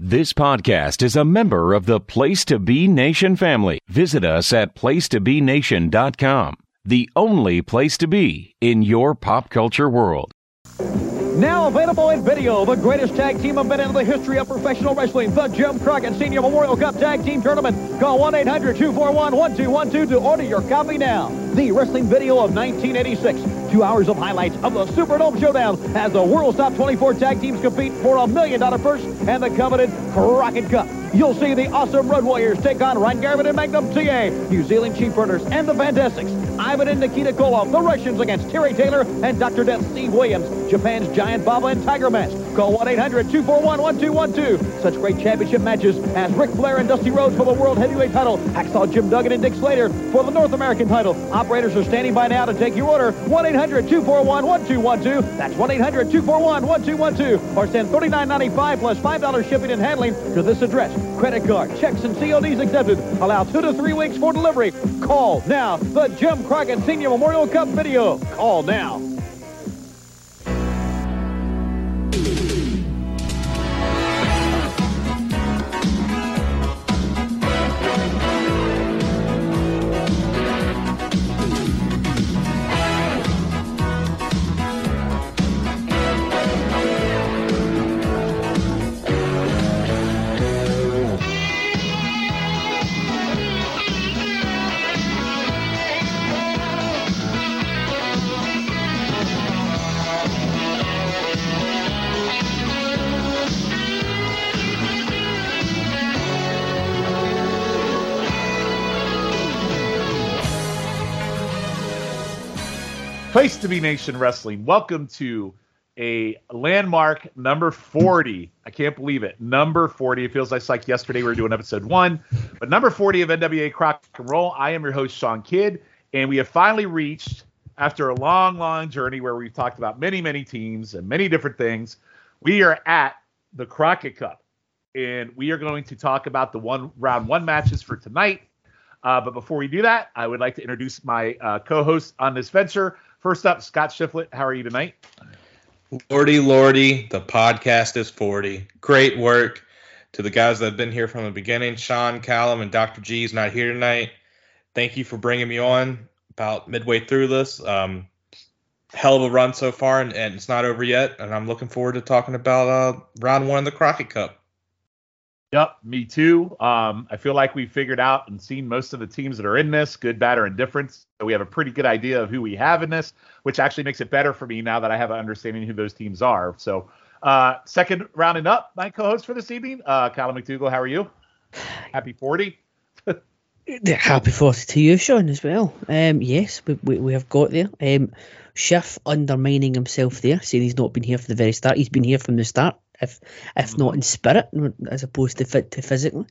This podcast is a member of the Place to Be Nation family. Visit us at placetobenation.com, the only place to be in your pop culture world. Now available in video, the greatest tag team event in the history of professional wrestling, the Jim Crockett Senior Memorial Cup Tag Team Tournament. Call 1-800-241-1212 to order your copy now. The wrestling video of 1986. Two hours of highlights of the Superdome Showdown as the World's Top 24 Tag Teams compete for a million dollar purse and the coveted Crockett Cup. You'll see the awesome Road Warriors take on Ron Garvin and Magnum TA, New Zealand Sheep Herders, and the Fantastics. Ivan and Nikita Koloff, the Russians against Terry Taylor and Dr. Death Steve Williams, Japan's Giant Baba and Tiger Mask. Call 1-800-241-1212. Such great championship matches as Ric Flair and Dusty Rhodes for the World Heavyweight title, Hacksaw Jim Duggan and Dick Slater for the North American title. Operators are standing by now to take your order. 1-800-241-1212. That's 1-800-241-1212. Or send $39.95 plus $5 shipping and handling to this address. Credit card, checks, and CODs accepted. Allow two to three weeks for delivery. Call now. The Jim Crockett Senior Memorial Cup video. Call now. Place to be Nation Wrestling. Welcome to a landmark number 40. I can't believe it. Number 40. It feels like, like yesterday we were doing episode one, but number 40 of NWA Crock and Roll. I am your host, Sean Kidd, and we have finally reached, after a long, long journey where we've talked about many, many teams and many different things, we are at the Crockett Cup. And we are going to talk about the one round one matches for tonight. Uh, but before we do that, I would like to introduce my uh, co-host on this venture. First up, Scott Shiflett. How are you tonight? Lordy, Lordy, the podcast is 40. Great work to the guys that have been here from the beginning. Sean, Callum, and Dr. G is not here tonight. Thank you for bringing me on about midway through this. Um, hell of a run so far, and, and, it's not over yet. And I'm looking forward to talking about uh, round one of the Crockett Cup. Yep, me too. Um, I feel like we figured out and seen most of the teams that are in this, good, bad, or indifferent. So we have a pretty good idea of who we have in this, which actually makes it better for me now that I have an understanding who those teams are. So, uh, second rounding up, my co-host for this evening, uh, Callum McDougal. How are you? Happy 40. Happy 40 to you, Sean, as well. Um, yes, we, we, we have got there. Um, Schiff undermining himself there, saying he's not been here from the very start. He's been here from the start if if not in spirit as opposed to fit to physically.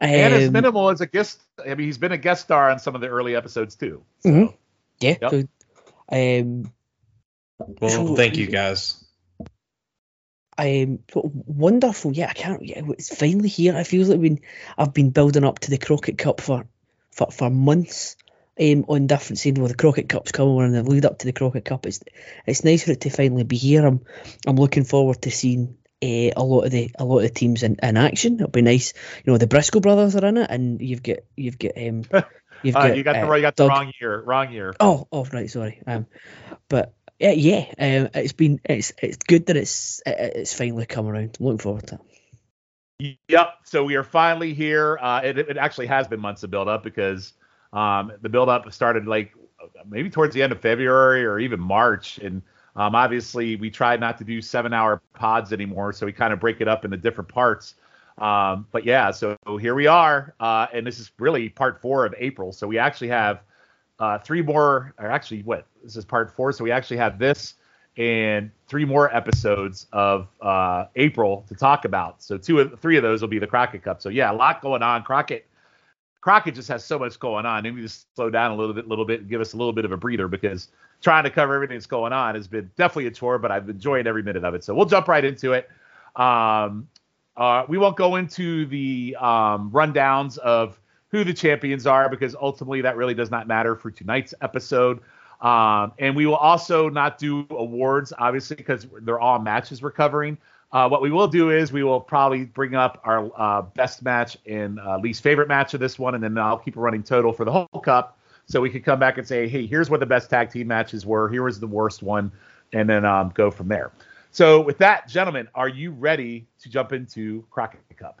Um, and as minimal as a guest. I mean, he's been a guest star on some of the early episodes too. So. Mm-hmm. Yeah. Yep. So, um, well, so, thank you guys. Um, wonderful. Yeah, I can't. Yeah, it's finally here. I feel like been I've been building up to the Crockett Cup for for, for months. Um, on different scenes where the Crockett Cup's coming and the lead up to the Crockett Cup. It's it's nice for it to finally be here. I'm I'm looking forward to seeing uh, a lot of the a lot of the teams in, in action. It'll be nice. You know, the Briscoe brothers are in it, and you've got you've got um you've got, uh, you got the, uh, you got the wrong year wrong year. Oh oh right sorry um but uh, yeah um it's been it's it's good that it's it's finally come around. I'm looking forward to it. Yep. So we are finally here. Uh, it, it actually has been months of build up because um, the build up started like maybe towards the end of February or even March, and um, obviously, we try not to do seven hour pods anymore, so we kind of break it up into different parts. Um, but yeah, so here we are, uh, and this is really part four of April. So we actually have uh, three more, or actually, what? This is part four. So we actually have this and three more episodes of uh, April to talk about. So two of three of those will be the Crockett Cup. So yeah, a lot going on. Crockett Crockett just has so much going on. They need to slow down a little bit, a little bit, give us a little bit of a breather because trying to cover everything that's going on has been definitely a chore. But I've enjoyed every minute of it. So we'll jump right into it. Um, uh, we won't go into the um, rundowns of who the champions are because ultimately that really does not matter for tonight's episode. Um, and we will also not do awards, obviously, because they're all matches we're covering. Uh, what we will do is we will probably bring up our uh, best match and uh, least favorite match of this one, and then I'll keep a running total for the whole cup, so we could come back and say, hey, here's what the best tag team matches were. Here was the worst one, and then um, go from there. So with that, gentlemen, are you ready to jump into Crockett Cup?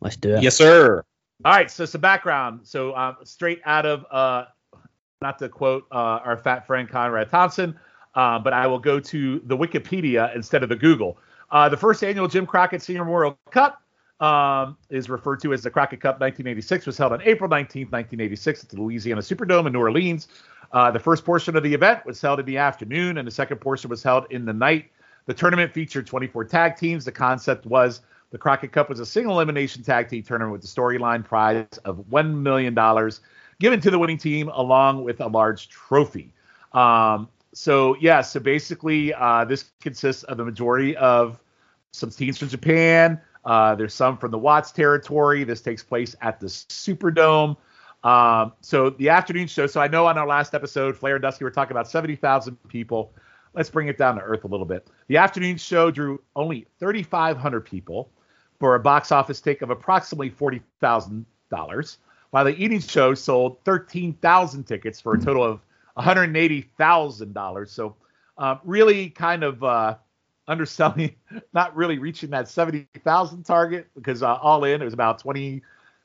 Let's do it. Yes, sir. All right, so some background. So um, straight out of, uh, not to quote uh, our fat friend Conrad Thompson, uh, but I will go to the Wikipedia instead of the Google. Uh, the first annual Jim Crockett Senior Memorial Cup um, is referred to as the Crockett Cup 1986. Was held on April 19, 1986, at the Louisiana Superdome in New Orleans. Uh, the first portion of the event was held in the afternoon, and the second portion was held in the night. The tournament featured 24 tag teams. The concept was the Crockett Cup was a single elimination tag team tournament with the storyline prize of $1 million given to the winning team along with a large trophy. Um, so, yeah, so basically, uh, this consists of the majority of some teams from Japan. Uh, there's some from the Watts territory. This takes place at the Superdome. Um, so, the afternoon show. So, I know on our last episode, Flair and Dusty were talking about 70,000 people. Let's bring it down to earth a little bit. The afternoon show drew only 3,500 people for a box office take of approximately $40,000, while the evening show sold 13,000 tickets for a total of $180,000. So, uh, really kind of uh, underselling, not really reaching that 70,000 target because uh, all in, it was about 20,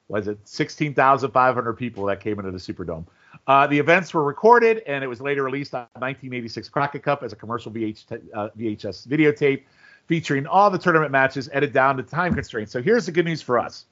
was it 16,500 people that came into the Superdome. Uh, the events were recorded and it was later released on 1986 Crockett Cup as a commercial VH, uh, VHS videotape featuring all the tournament matches edited down to time constraints. So here's the good news for us.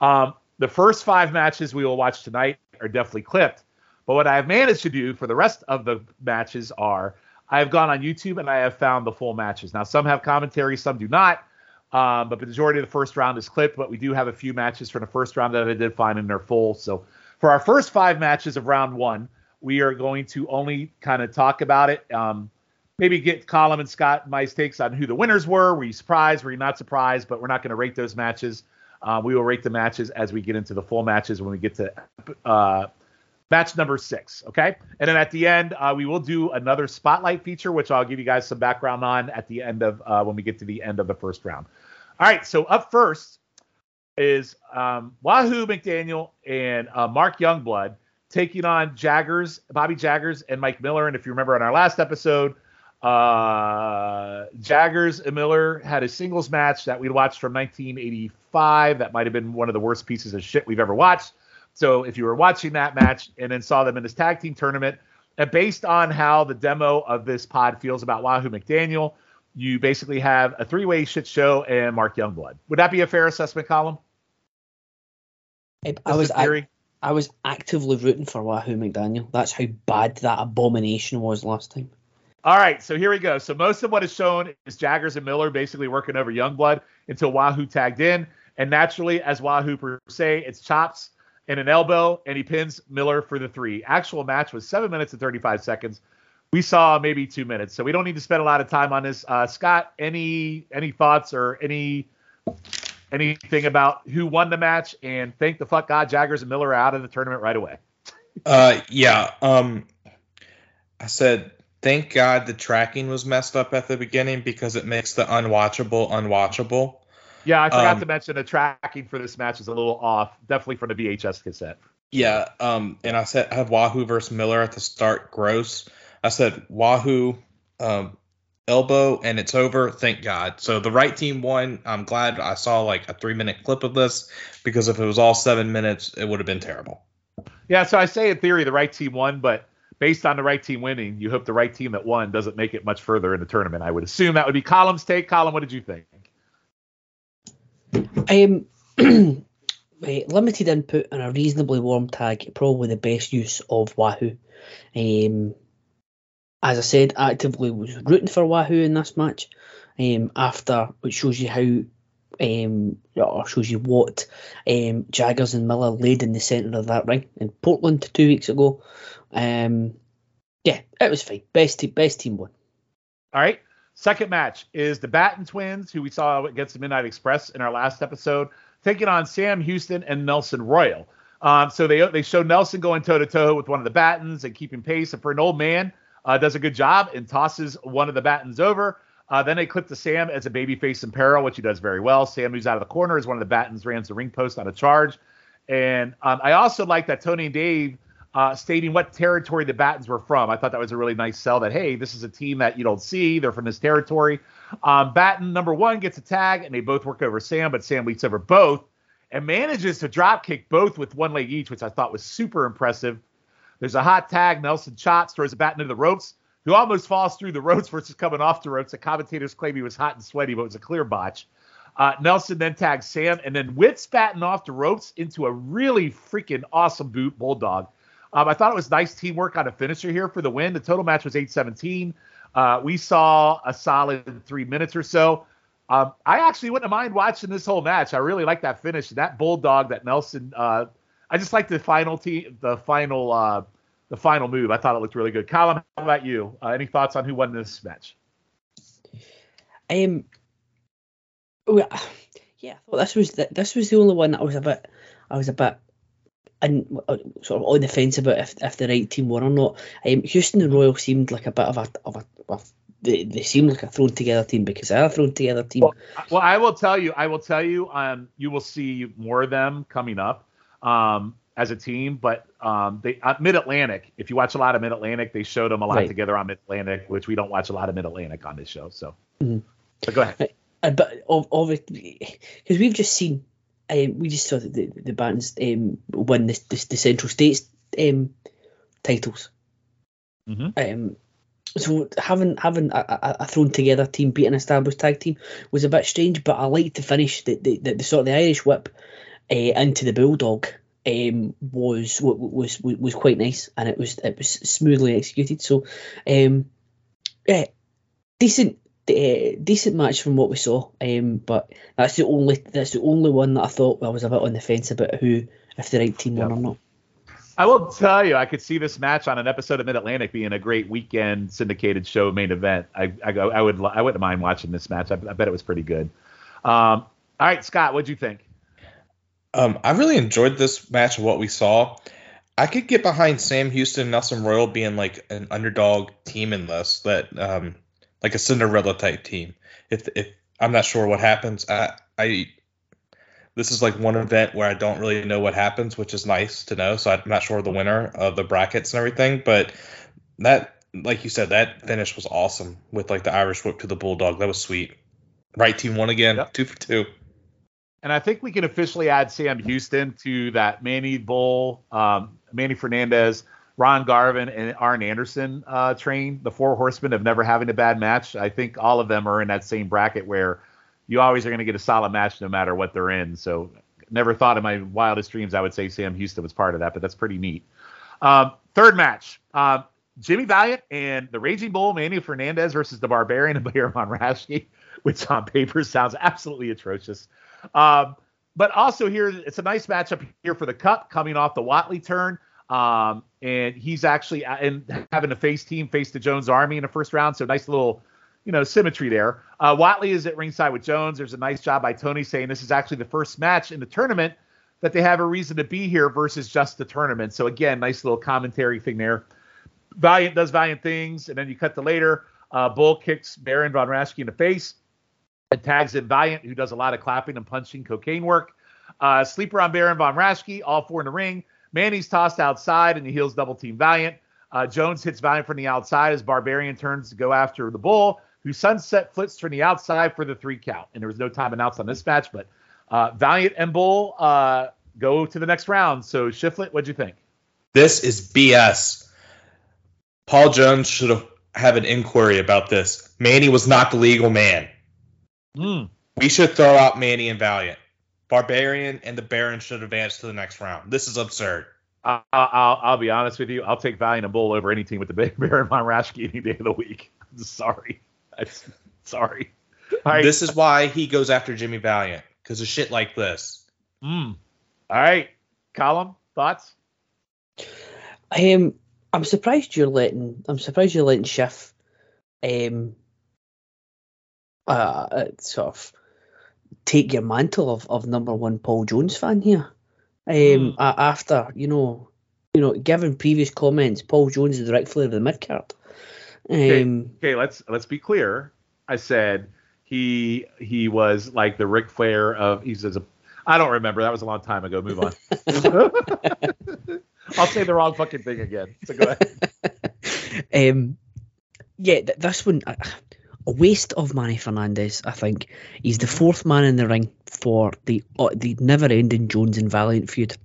Um, the first five matches we will watch tonight are definitely clipped. But what I have managed to do for the rest of the matches are I have gone on YouTube and I have found the full matches. Now, some have commentary, some do not. Um, but the majority of the first round is clipped, but we do have a few matches from the first round that I did find in their full. So for our first five matches of round one, we are going to only kind of talk about it. Um, maybe get Colin and Scott my takes on who the winners were. Were you surprised? Were you not surprised? But we're not going to rate those matches. Uh, we will rate the matches as we get into the full matches when we get to uh, match number six. Okay. And then at the end, uh, we will do another spotlight feature, which I'll give you guys some background on at the end of uh, when we get to the end of the first round. All right. So up first is um, Wahoo McDaniel and uh, Mark Youngblood taking on Jaggers, Bobby Jaggers, and Mike Miller. And if you remember on our last episode, uh, Jaggers and Miller had a singles match that we watched from 1985. That might have been one of the worst pieces of shit we've ever watched. So if you were watching that match and then saw them in this tag team tournament, and based on how the demo of this pod feels about Wahoo McDaniel, you basically have a three-way shit show and Mark Youngblood. Would that be a fair assessment Callum? I, I was I, I was actively rooting for Wahoo McDaniel. That's how bad that abomination was last time. All right, so here we go. So most of what is shown is Jaggers and Miller basically working over Youngblood until Wahoo tagged in. And naturally, as Wahoo per se, it's chops and an elbow, and he pins Miller for the three. Actual match was seven minutes and 35 seconds. We saw maybe two minutes, so we don't need to spend a lot of time on this. Uh, Scott, any any thoughts or any anything about who won the match? And thank the fuck God, Jaggers and Miller are out of the tournament right away. uh, yeah. Um, I said thank God the tracking was messed up at the beginning because it makes the unwatchable unwatchable. Yeah, I forgot um, to mention the tracking for this match is a little off, definitely from the VHS cassette. Yeah, um, and I said I have Wahoo versus Miller at the start. Gross. I said Wahoo, um, elbow, and it's over. Thank God. So the right team won. I'm glad I saw like a three minute clip of this because if it was all seven minutes, it would have been terrible. Yeah, so I say in theory the right team won, but based on the right team winning, you hope the right team that won doesn't make it much further in the tournament. I would assume that would be Callum's take. Callum, what did you think? Um, limited input and a reasonably warm tag, probably the best use of Wahoo. Um, as I said, actively was rooting for Wahoo in this match. Um, after which shows you how um, or shows you what um, Jaggers and Miller laid in the centre of that ring in Portland two weeks ago. Um, yeah, it was fine. Best team, best team won. All right. Second match is the Batten twins, who we saw against the Midnight Express in our last episode, taking on Sam Houston and Nelson Royal. Um, so they they show Nelson going toe to toe with one of the Battens and keeping pace. And for an old man, uh, does a good job and tosses one of the Battens over. Uh, then they clip to Sam as a babyface in peril, which he does very well. Sam moves out of the corner as one of the Battens rams the ring post on a charge. And um, I also like that Tony and Dave uh, stating what territory the Battens were from. I thought that was a really nice sell that, hey, this is a team that you don't see. They're from this territory. Um, Batten, number one, gets a tag, and they both work over Sam, but Sam leaps over both and manages to drop kick both with one leg each, which I thought was super impressive. There's a hot tag. Nelson Chops throws a bat into the ropes, who almost falls through the ropes versus coming off the ropes. The commentators claim he was hot and sweaty, but it was a clear botch. Uh, Nelson then tags Sam and then whips Batten off the ropes into a really freaking awesome boot bulldog. Um, I thought it was nice teamwork on a finisher here for the win. The total match was 817. Uh, we saw a solid three minutes or so. Um, I actually wouldn't mind watching this whole match. I really like that finish. That bulldog that Nelson. Uh, I just like the final team, the final, uh, the final move. I thought it looked really good. Colin, how about you? Uh, any thoughts on who won this match? Um, yeah, I thought this was the, this was the only one that I was a bit, I was a bit, and sort of on the fence about if, if the right team won or not. Um, Houston and Royal seemed like a bit of a of a, of they, they seem like a thrown together team because they're a thrown together team. Well, well, I will tell you, I will tell you, um, you will see more of them coming up. Um, as a team, but um, they uh, Mid Atlantic. If you watch a lot of Mid Atlantic, they showed them a lot Right. together on Mid Atlantic, which we don't watch a lot of Mid Atlantic on this show. So, Mhm. but go ahead. Uh, but obviously, because we've just seen, um, we just saw the the, the Battens um, win the, the the Central States um, titles. Mhm. Um, so having having a, a, a thrown together team beat an established tag team was a bit strange. But I liked to finish, the the, the, the sort of the Irish whip uh, into the bulldog. Um, was was was was quite nice, and it was it was smoothly executed. So, um, yeah, decent uh, decent match from what we saw. Um, but that's the only that's the only one that I thought I was a bit on the fence about who if the right team won or not. I will tell you, I could see this match on an episode of Mid Atlantic being a great weekend syndicated show main event. I I, go, I would I wouldn't mind watching this match. I, I bet it was pretty good. Um, all right, Scott, what'd you think? Um, I really enjoyed this match of what we saw. I could get behind Sam Houston and Nelson Royal being like an underdog team in this, that um, like a Cinderella type team. If if I'm not sure what happens, I I this is like one event where I don't really know what happens, which is nice to know. So I'm not sure the winner of the brackets and everything, but that like you said, that finish was awesome with like the Irish whip to the bulldog. That was sweet. Right team won again, Yep. two for two. And I think we can officially add Sam Houston to that Manny Bull, um, Manny Fernandez, Ron Garvin, and Arn Anderson uh, train. The four horsemen of never having a bad match. I think all of them are in that same bracket where you always are going to get a solid match no matter what they're in. So never thought in my wildest dreams I would say Sam Houston was part of that, but that's pretty neat. Um, third match. Um, Jimmy Valiant and the Raging Bull, Manny Fernandez versus the Barbarian and Baron Von Raschke, which on paper sounds absolutely atrocious. Um, but also here, it's a nice matchup here for the cup coming off the Whatley turn. Um, and he's actually uh, and having a face team face the Jones Army in the first round. So nice little, you know, symmetry there. Uh, Whatley is at ringside with Jones. There's a nice job by Tony saying this is actually the first match in the tournament that they have a reason to be here versus just the tournament. So again, nice little commentary thing there. Valiant does valiant things, and then you cut to later. Uh, Bull kicks Baron von Raschke in the face and tags in Valiant, who does a lot of clapping and punching cocaine work. Uh, sleeper on Baron von Raschke, all four in the ring. Manny's tossed outside, and he heals double team Valiant. Uh, Jones hits Valiant from the outside as Barbarian turns to go after the Bull, who sunset flips from the outside for the three count. And there was no time announced on this match, but uh, Valiant and Bull uh, go to the next round. So, Shiflett, what'd you think? This is BS. Paul Jones should have have an inquiry about this. Manny was not the legal man. Mm. We should throw out Manny and Valiant. Barbarian and the Baron should advance to the next round. This is absurd. I'll, I'll, I'll be honest with you. I'll take Valiant and Bull over any team with the big Baron von Raschke any day of the week. I'm sorry. I'm sorry. All right. This is why he goes after Jimmy Valiant because of shit like this. Mm. All right. Callum, thoughts? Um, I'm surprised you're letting. I'm surprised you're letting Schiff, um, uh, uh, sort of take your mantle of, of number one Paul Jones fan here. Um, a- after you know, you know, given previous comments, Paul Jones is the Ric Flair of the mid card. Okay. Um, Okay, let's let's be clear. I said he he was like the Ric Flair of he says I don't remember that was a long time ago. Move on. I'll say the wrong fucking thing again. So go ahead. Um, yeah, th- this one a a waste of Manny Fernandez. I think he's the fourth man in the ring for the uh, the never-ending Jones and Valiant feud.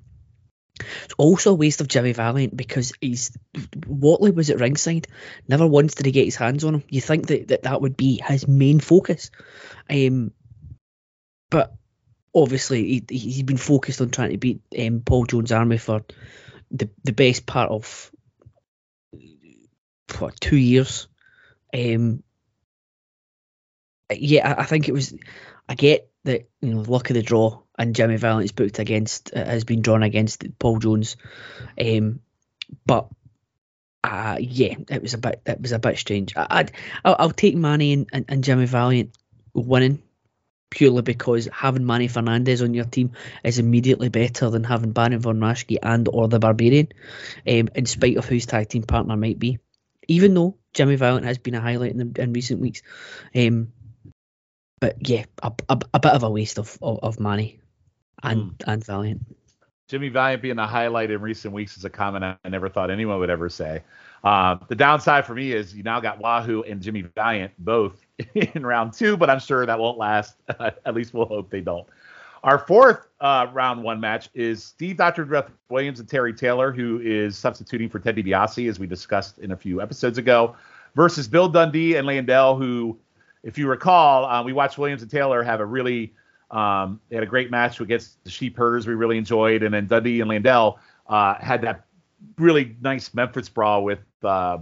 It's also a waste of Jimmy Valiant because he's Whatley was at ringside. Never once did he get his hands on him. You think that that, that would be his main focus, um, but obviously he he's been focused on trying to beat um, Paul Jones' army for the the best part of what two years. Um, yeah, I, I think it was. I get that you know luck of the draw, and Jimmy Valiant's booked against uh, has been drawn against Paul Jones, um, but uh, yeah, it was a bit it was a bit strange. I, I'd I'll, I'll take Manny and, and, and Jimmy Valiant winning purely because having Manny Fernandez on your team is immediately better than having Baron von Raschke and or the Barbarian, um, in spite of whose tag team partner might be. Even though Jimmy Valiant has been a highlight in, in recent weeks, um, but yeah, a, a, a bit of a waste of of, of Manny and and Valiant. Jimmy Valiant being a highlight in recent weeks is a comment I never thought anyone would ever say. Um, the downside for me is you now got Wahoo and Jimmy Valiant both in round two, but I'm sure that won't last. At least we'll hope they don't. Our fourth uh, round one match is Steve Dr. Death Williams and Terry Taylor, who is substituting for Ted DiBiase, as we discussed in a few episodes ago, versus Bill Dundee and Landel, who, if you recall, uh, we watched Williams and Taylor have a really um, they had a great match against the Sheep Herders we really enjoyed, and then Dundee and Landel uh, had that really nice Memphis brawl with uh,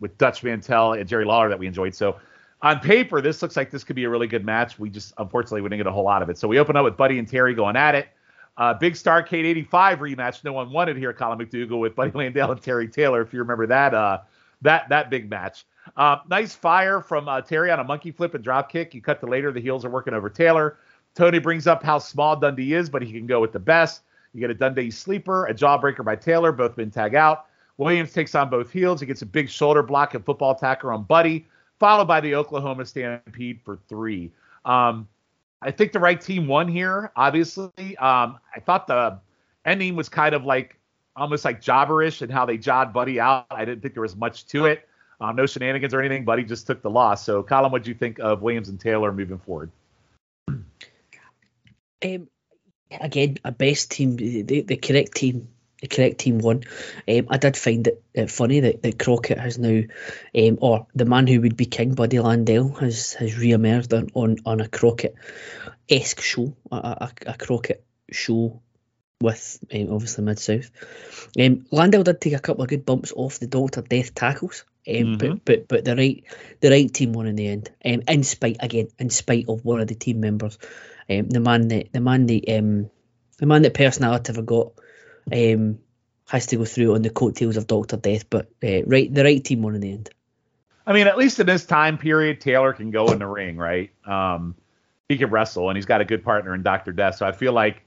with Dutch Mantell and Jerry Lawler that we enjoyed. So on paper, this looks like this could be a really good match. We just unfortunately we didn't get a whole lot of it. So we open up with Buddy and Terry going at it. Uh, Big Starcade 85 rematch. No one wanted here, Colin McDougal with Buddy Landel and Terry Taylor. If you remember that uh, that that big match. Uh, nice fire from uh, Terry on a monkey flip and drop kick. You cut to later. The heels are working over Taylor. Tony brings up how small Dundee is, but he can go with the best. You get a Dundee sleeper, a jawbreaker by Taylor, both been tag out. Williams takes on both heels. He gets a big shoulder block and football tacker on Buddy, followed by the Oklahoma Stampede for three. Um, I think the right team won here, obviously. Um, I thought the ending was kind of like almost like jobberish and how they jawed Buddy out. I didn't think there was much to it. Um, no shenanigans or anything. Buddy just took the loss. So, Colin, what do you think of Williams and Taylor moving forward? Um, again, a best team, the, the correct team, the correct team won. Um, I did find it funny that, that Crockett has now, um, or the man who would be King, Buddy Landel, has has re-emerged on on, on a Crockett esque show, a, a, a Crockett show with um, obviously Mid South. Um, Landel did take a couple of good bumps off the Doctor Death tackles, um, Mhm. but but but the right the right team won in the end. Um, in spite again, in spite of one of the team members, um, the man that the man that um the man that personality forgot um has to go through on the coattails of Doctor Death. But uh, right the right team won in the end. I mean, at least in this time period, Taylor can go in the ring, right? Um, he can wrestle, and he's got a good partner in Doctor Death. So I feel like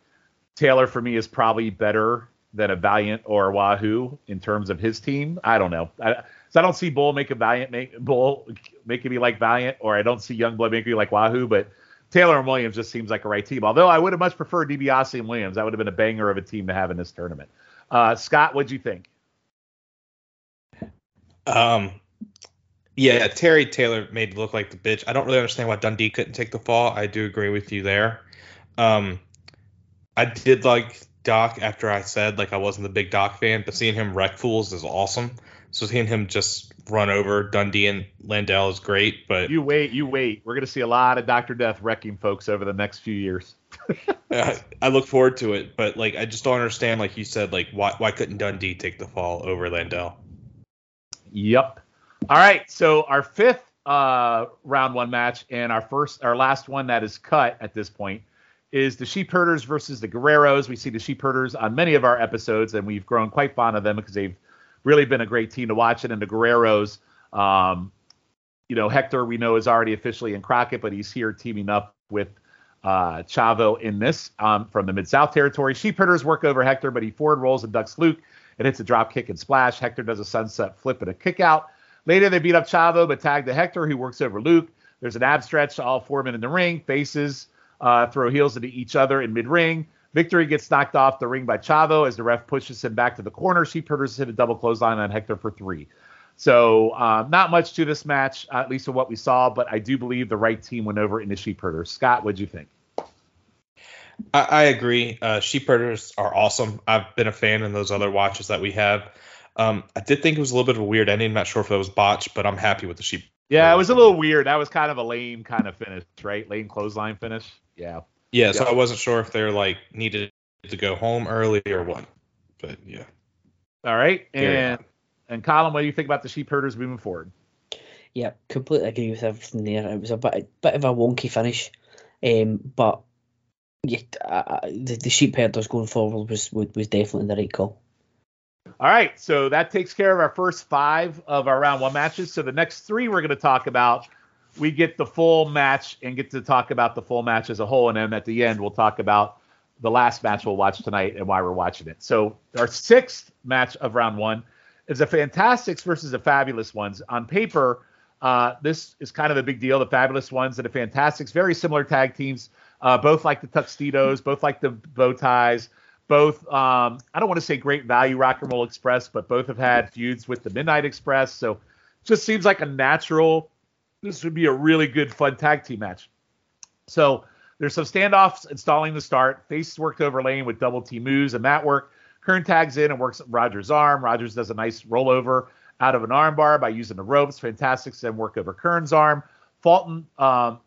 Taylor for me is probably better than a Valiant or a Wahoo in terms of his team. I don't know. I, so I don't see Bull make a Valiant make Bull making me like Valiant, or I don't see Youngblood making me like Wahoo. But Taylor and Williams just seems like a right team. Although I would have much preferred DiBiase and Williams. That would have been a banger of a team to have in this tournament. Uh, Scott, what'd you think? Um, yeah, Terry Taylor made look like the bitch. I don't really understand why Dundee couldn't take the fall. I do agree with you there. Um, I did like Doc after I said like I wasn't the big Doc fan, but seeing him wreck fools is awesome. So seeing him just run over Dundee and Landel is great. But You wait, you wait. We're gonna see a lot of Doctor Death wrecking folks over the next few years. I, I look forward to it. But like I just don't understand, like you said, like why why couldn't Dundee take the fall over Landel? Yep. All right. So our fifth uh, round one match and our first, our last one that is cut at this point is the Sheep Herders versus the Guerreros. We see the Sheep Herders on many of our episodes, and we've grown quite fond of them because they've really been a great team to watch. And then the Guerreros, um, you know, Hector we know is already officially in Crockett, but he's here teaming up with uh, Chavo in this um, from the Mid South territory. Sheep Herders work over Hector, but he forward rolls and ducks Luke and hits a drop kick and splash. Hector does a sunset flip and a kick out. Later, they beat up Chavo, but tag to Hector, who works over Luke. There's an ab stretch, to all four men in the ring, faces, uh, throw heels into each other in mid ring. Victory gets knocked off the ring by Chavo as the ref pushes him back to the corner. Sheep Herders hit a double clothesline on Hector for three. So uh, not much to this match, at least of what we saw, but I do believe the right team went over in the Sheep Herders. Scott, what'd you think? I, I agree. Uh, sheep herders are awesome. I've been a fan in those other watches that we have. Um, I did think it was a little bit of a weird ending. Not sure if it was botched, but I'm happy with the sheep. Yeah, it was a little weird. That was kind of a lame kind of finish, right? Lame clothesline finish. Yeah. Yeah, so I wasn't sure if they're like needed to go home early or what. But yeah. All right. And and Colin, what do you think about the sheep herders moving forward? Yeah, completely agree with everything there. It was a bit, bit of a wonky finish, um, but yeah, uh, the, the sheep herders going forward was was definitely the right call. All right, so that takes care of our first five of our round one matches. So the next three we're going to talk about, we get the full match and get to talk about the full match as a whole, and then at the end we'll talk about the last match we'll watch tonight and why we're watching it. So our sixth match of round one is a Fantastics versus the Fabulous Ones. On paper, uh, this is kind of a big deal. The Fabulous Ones and the Fantastics, very similar tag teams. Uh, both like the tuxedos, both like the bow ties, both um, I don't want to say great value Rock and Roll Express, but both have had feuds with the Midnight Express. So just seems like a natural. This would be a really good fun tag team match. So there's some standoffs installing the start. Faces worked over Lane with double T moves and mat work. Keirn tags in and works Rogers' arm. Rogers does a nice rollover out of an armbar by using the ropes. Fantastics then work over Keirn's arm. Fulton um,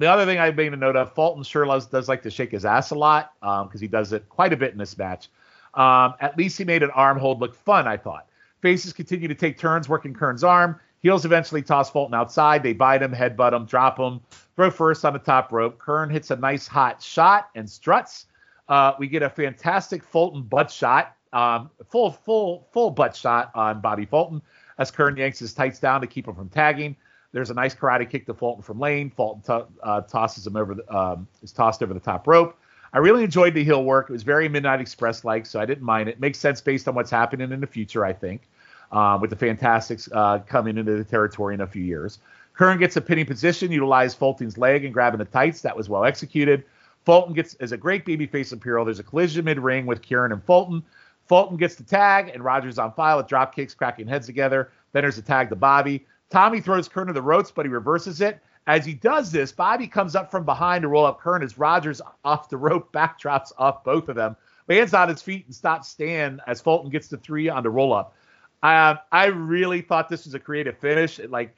the other thing I made a note of, Fulton sure loves, does like to shake his ass a lot because um, he does it quite a bit in this match. Um, at least he made an arm hold look fun, I thought. Faces continue to take turns working Keirn's arm. Heels eventually toss Fulton outside. They bite him, headbutt him, drop him, throw first on the top rope. Keirn hits a nice hot shot and struts. Uh, we get a fantastic Fulton butt shot, um, full, full, full butt shot on Bobby Fulton as Keirn yanks his tights down to keep him from tagging. There's a nice karate kick to Fulton from Lane. Fulton t- uh, tosses him over the um, is tossed over the top rope. I really enjoyed the heel work. It was very Midnight Express like, so I didn't mind it. Makes sense based on what's happening in the future, I think, uh, with the Fantastics uh, coming into the territory in a few years. Keirn gets a pinning position, utilized Fulton's leg and grabbing the tights. That was well executed. Fulton gets as a great babyface imperial. There's a collision mid ring with Keirn and Fulton. Fulton gets the tag, and Rogers on file with drop kicks, cracking heads together. Then there's a tag to Bobby. Tommy throws Keirn to the ropes, but he reverses it. As he does this, Bobby comes up from behind to roll up Keirn as Rogers off the rope backdrops off both of them. Lands on his feet and stops Stan as Fulton gets the three on the roll up. Uh, I really thought this was a creative finish. It, like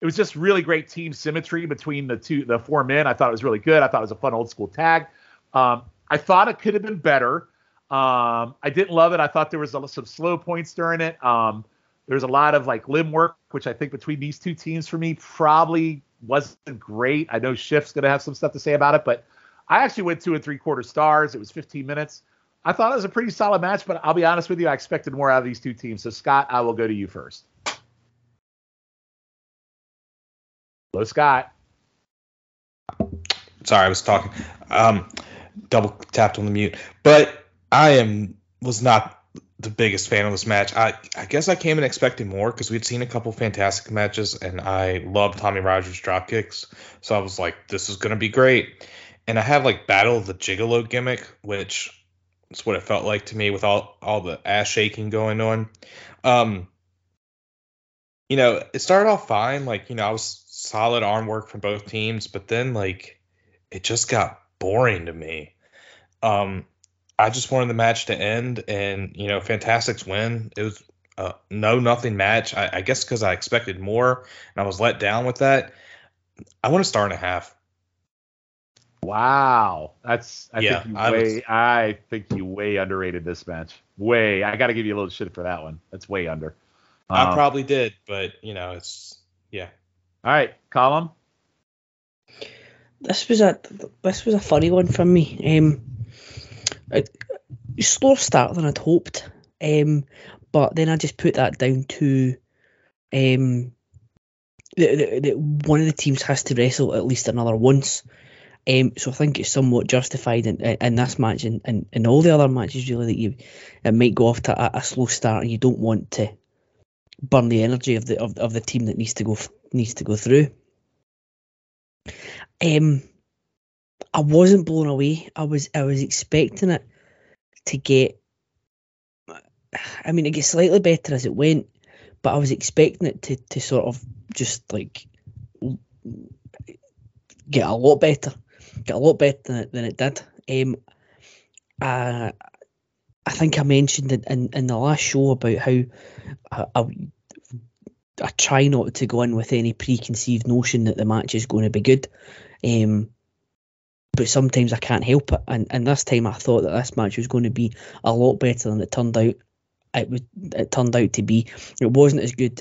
it was just really great team symmetry between the two, the four men. I thought it was really good. I thought it was a fun old school tag. Um, I thought it could have been better. Um, I didn't love it. I thought there was a, some slow points during it. Um, there's a lot of like limb work, which I think between these two teams for me probably wasn't great. I know Schiff's going to have some stuff to say about it, but I actually went two and three quarter stars. It was 15 minutes. I thought it was a pretty solid match, but I'll be honest with you, I expected more out of these two teams. So Scott, I will go to you first. Hello, Scott. Sorry, I was talking. Um, double tapped on the mute, but I am was not the biggest fan of this match. I I guess I came in expecting more because we'd seen a couple fantastic matches, and I love Tommy Rogers drop kicks. So I was like, this is gonna be great. And I had like Battle of the Gigolo gimmick, which is what it felt like to me with all all the ass shaking going on. Um, you know, it started off fine. Like you know, I was solid arm work from both teams, but then like it just got boring to me. Um, I just wanted the match to end, and you know, Fantastics win. It was a no nothing match. I, I guess because I expected more, and I was let down with that. I want a star and a half. Wow, that's I yeah, think you I way was, I think you way underrated this match. Way, I got to give you a little shit for that one. That's way under. Um, I probably did, but you know, it's yeah. All right, Colin. This was a this was a funny one for me. Um, a, slower start than I'd hoped. Um, but then I just put that down to um, that one of the teams has to wrestle at least another once. Um, so I think it's somewhat justified in, in this match and, and, all the other matches really that you it might go off to a, a slow start and you don't want to burn the energy of the of, of the team that needs to go needs to go through. Um, I wasn't blown away. I was I was expecting it to get. I mean, it gets slightly better as it went, but I was expecting it to to sort of just like get a lot better, get a lot better than it, than it did. Um, uh, I think I mentioned in, in, in the last show about how I, I, I, try not to go in with any preconceived notion that the match is going to be good. Um, but sometimes I can't help it. And, and this time I thought that this match was going to be a lot better than it turned out. It was it turned out to be. It wasn't as good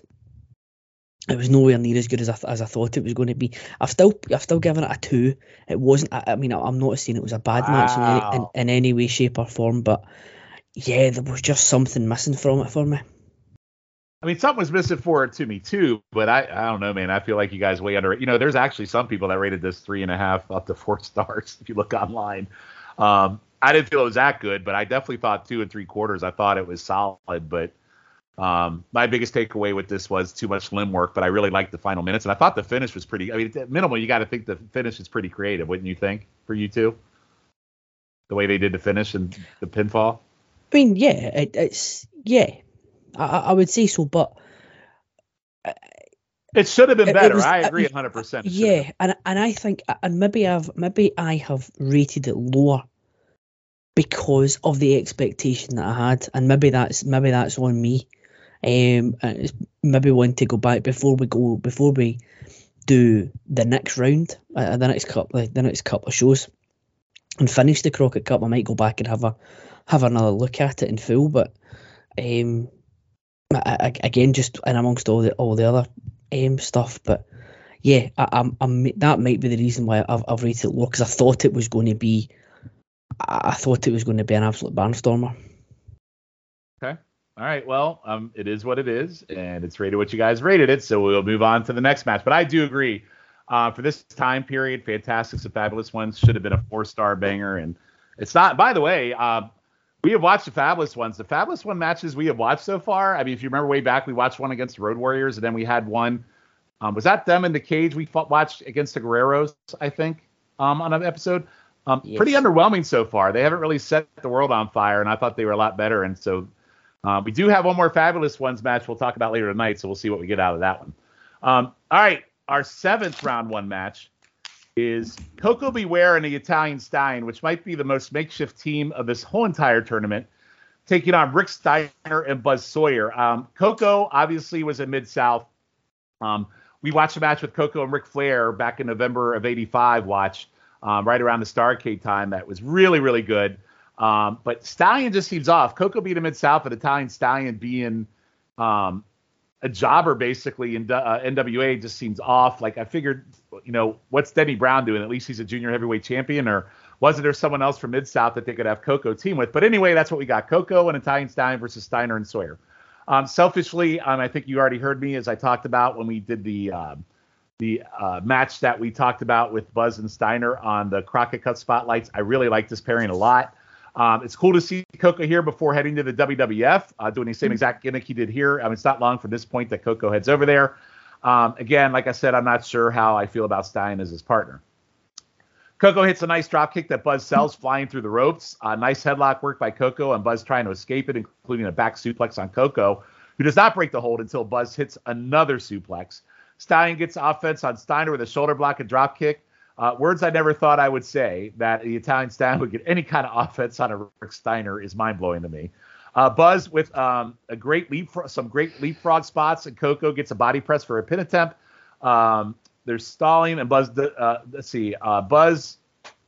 it was nowhere near as good as I, as I thought it was going to be. I've still I've still given it a two. It wasn't. I, I mean, I'm not saying it was a bad wow. match in any, in, in any way, shape, or form, but yeah, there was just something missing from it for me. I mean, something was missing for it to me too, but I, I don't know, man. I feel like you guys way under. You know, there's actually some people that rated this three and a half up to four stars if you look online. Um, I didn't feel it was that good, but I definitely thought two and three quarters. I thought it was solid, but um, my biggest takeaway with this was too much limb work, but I really liked the final minutes, and I thought the finish was pretty. I mean, minimal, you got to think the finish is pretty creative, wouldn't you think? For you two, the way they did the finish and the pinfall. I mean, yeah, it, it's yeah, I, I, would say so, but uh, it should have been better. Was, I agree, hundred percent. Yeah, and and I think, and maybe I've maybe I have rated it lower because of the expectation that I had, and maybe that's maybe that's on me. Um, maybe want to go back before we go before we do the next round, uh, the next couple, the next couple of shows, and finish the Crockett Cup. I might go back and have a have another look at it in full. But um, Again, just and amongst all the all the other um stuff, but yeah, I, I'm, I'm that might be the reason why I've, I've rated it low because I thought it was going to be, I thought it was going to be an absolute barnstormer. Okay. All right. Well, um, it is what it is, and it's rated what you guys rated it. So we'll move on to the next match. But I do agree. Uh, for this time period, Fantastics and Fabulous Ones should have been a four-star banger, and it's not. By the way, uh, we have watched the Fabulous Ones. The Fabulous One matches we have watched so far. I mean, if you remember way back, we watched one against the Road Warriors, and then we had one. Um, was that them in the cage we fought, watched against the Guerreros? I think um, on an episode. Um, yes. Pretty underwhelming so far. They haven't really set the world on fire, and I thought they were a lot better. And so uh, we do have one more fabulous ones match we'll talk about later tonight, so we'll see what we get out of that one. Um, all right, our seventh round one match is Koko B. Ware and the Italian Stallion, which might be the most makeshift team of this whole entire tournament, taking on Rick Steiner and Buzz Sawyer. Um, Koko obviously was in Mid South. Um, we watched a match with Koko and Ric Flair back in November of '85. Watch um, right around the Starcade time. That was really really good. Um, but Stallion just seems off. Koko beat him Mid South, but Italian Stallion being um, a jobber basically in uh, NWA just seems off. Like I figured, you know, what's Denny Brown doing? At least he's a junior heavyweight champion, or wasn't there someone else from Mid South that they could have Koko team with? But anyway, that's what we got: Koko and Italian Stallion versus Steiner and Sawyer. Um, selfishly, um, I think you already heard me as I talked about when we did the uh, the uh, match that we talked about with Buzz and Steiner on the Crockett Cup spotlights. I really like this pairing a lot. Um, it's cool to see Koko here before heading to the WWF, uh, doing the same mm-hmm. exact gimmick he did here. I mean, it's not long from this point that Koko heads over there. Um, again, like I said, I'm not sure how I feel about Stein as his partner. Koko hits a nice drop kick that Buzz sells flying through the ropes. Uh, nice headlock work by Koko, and Buzz trying to escape it, including a back suplex on Koko, who does not break the hold until Buzz hits another suplex. Stein gets offense on Steiner with a shoulder block and drop kick. Uh, words I never thought I would say that the Italian staff would get any kind of offense on a Rick Steiner is mind blowing to me. Uh, Buzz with um, a great leap, some great leapfrog spots, and Koko gets a body press for a pin attempt. Um, there's stalling and Buzz. Uh, let's see, uh, Buzz.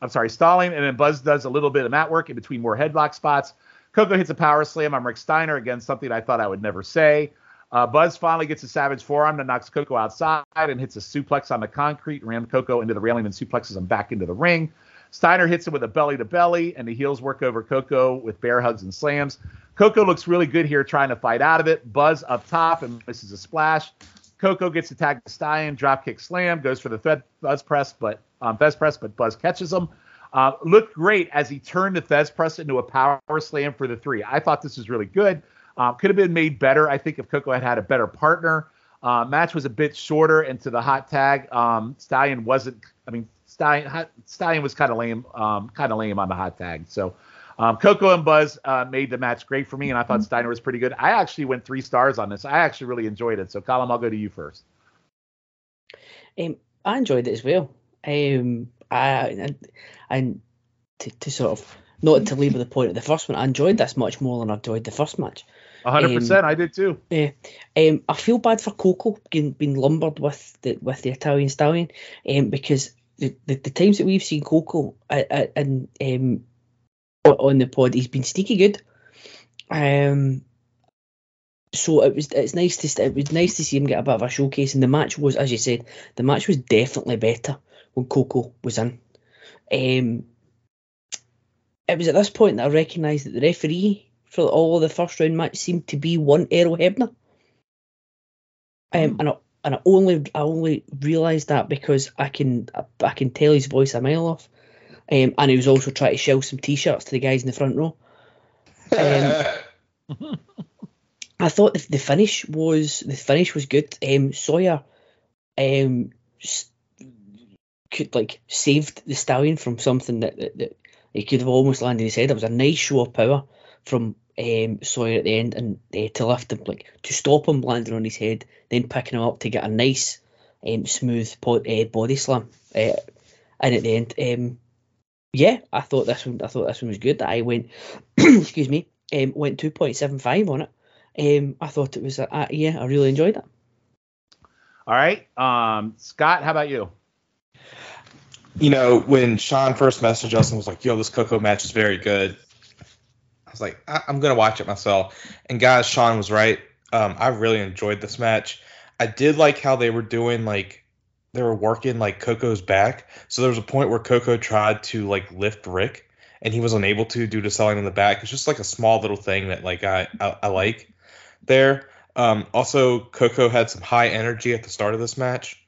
I'm sorry, stalling, and then Buzz does a little bit of mat work in between more headlock spots. Koko hits a power slam on Rick Steiner again, something I thought I would never say. Uh, Buzz finally gets a savage forearm that knocks Koko outside and hits a suplex on the concrete, ram Koko into the railing and suplexes him back into the ring. Steiner hits him with a belly to belly, and the heels work over Koko with bear hugs and slams. Koko looks really good here trying to fight out of it. Buzz up top and misses a splash. Koko gets attacked the Stein, drop kick slam, goes for the Fed Buzz press, but um, Fez press, but Buzz catches him. Uh, looked great as he turned the Fez press into a power slam for the three. I thought this was really good. Um, could have been made better, I think, if Koko had had a better partner. Uh, match was a bit shorter into the hot tag. Um, Stallion wasn't. I mean, Stallion Stallion was kind of lame. Um, kind of lame on the hot tag. So. Um, Koko and Buzz uh, made the match great for me, and I thought Steiner was pretty good. I actually went three stars on this. I actually really enjoyed it. So, Colin, I'll go to you first. Um, I enjoyed it as well. Um, I and to, to sort of not to leave with the point of the first one, I enjoyed this much more than I enjoyed the first match. Hundred um, percent, I did too. Yeah, um, I feel bad for Koko being, being lumbered with the with the Italian stallion, um, because the, the, the times that we've seen Koko and um on the pod, he's been sneaky good. Um, so it was it's nice to it was nice to see him get a bit of a showcase, and the match was, as you said, the match was definitely better when Koko was in. Um, it was at this point that I recognised that the referee for all of the first round match seemed to be one Earl Hebner. Um, mm. and I, and I only I only realised that because I can I can tell his voice a mile off, um, and he was also trying to shell some t-shirts to the guys in the front row. Um, I thought the, the, finish was the finish was good. Um, Sawyer um, could like saved the stallion from something that, that, that he could have almost landed his head. It was a nice show of power from um, Sawyer at the end, and uh, to lift him, like to stop him landing on his head, then picking him up to get a nice, um, smooth pod, uh, body slam. Uh, and at the end, um, yeah, I thought this one, I thought this one was good. I went, excuse me, um, went two point seven five on it. Um, I thought it was, uh, yeah, I really enjoyed it. All right, um, Scott, how about you? you know, when Sean first messaged us and was like, "Yo, this Koko match is very good," I was like, I- am gonna watch it myself. And guys, Sean was right. Um, I really enjoyed this match. I did like how they were doing like they were working like Koko's back. So there was a point where Koko tried to like lift Rick, and he was unable to due to selling in the back. It's just like a small little thing that like I I, I like there. Um, also, Koko had some high energy at the start of this match.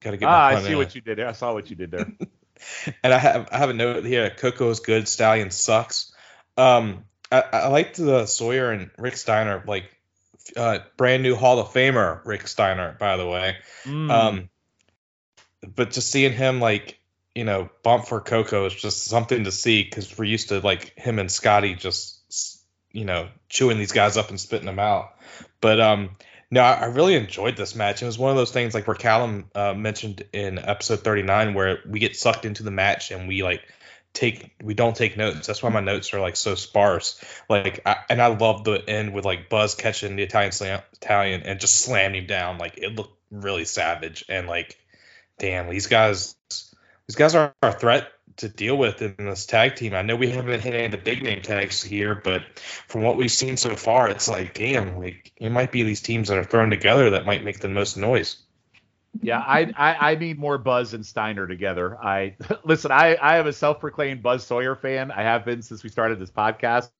Gotta get. Ah, I see what you did there. I saw what you did there. and I have I have a note here. Koko is good. Stallion sucks. Um, I, I liked the Sawyer and Rick Steiner, like uh, brand new Hall of Famer Rick Steiner, by the way. Mm. Um, but just seeing him like you know bump for Koko is just something to see because we're used to like him and Scotty just you know chewing these guys up and spitting them out. But um, no, I really enjoyed this match. It was one of those things like where Callum uh, mentioned in episode 39 where we get sucked into the match and we like take we don't take notes. That's why my notes are like so sparse. Like I, and I love the end with like Buzz catching the Italian slam, Italian and just slamming him down. Like it looked really savage and like damn these guys these guys are a threat to deal with in this tag team. I know we haven't hit any of the big name tags here, but from what we've seen so far, it's like, damn, like it might be these teams that are thrown together that might make the most noise. Yeah, I, I, I need more Buzz and Steiner together. I listen. I I am a self-proclaimed Buzz Sawyer fan. I have been since we started this podcast.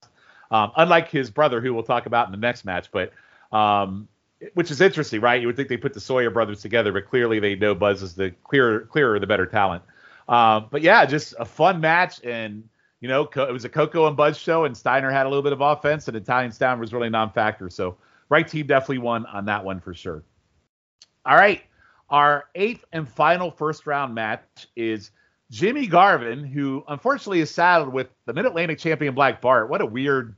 Um, unlike his brother, who we'll talk about in the next match, but um, which is interesting, right? You would think they put the Sawyer brothers together, but clearly they know Buzz is the clearer, clearer, the better talent. Um, but yeah, just a fun match, and you know, it was a Koko and Buzz show, and Steiner had a little bit of offense, and Italian Stallion was really non-factor. So right team definitely won on that one for sure. All right, our eighth and final first round match is Jimmy Garvin, who unfortunately is saddled with the Mid Atlantic champion Black Bart. What a weird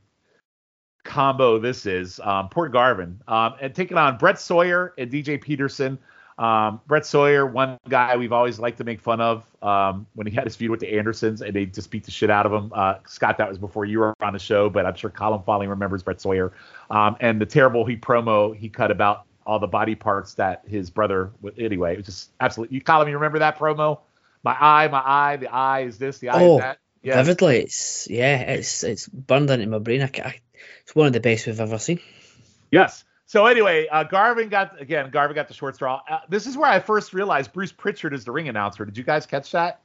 combo this is. Um, poor Garvin. Um, and taking on Brett Sawyer and DJ Peterson. Um, Brett Sawyer, one guy we've always liked to make fun of um, when he had his feud with the Andersons and they just beat the shit out of him. Uh, Scott, that was before you were on the show, but I'm sure Callum finally remembers Brett Sawyer um, and the terrible he promo he cut about all the body parts that his brother. Anyway, it was just absolutely. You, Callum, you remember that promo? My eye, my eye, the eye is this, the eye oh, is that. Yes. Vividly, it's yeah, it's it's burned into my brain. I, I, it's one of the best we've ever seen. Yes. So anyway, uh, Garvin got again. Garvin got the short straw. Uh, this is where I first realized Bruce Pritchard is the ring announcer. Did you guys catch that?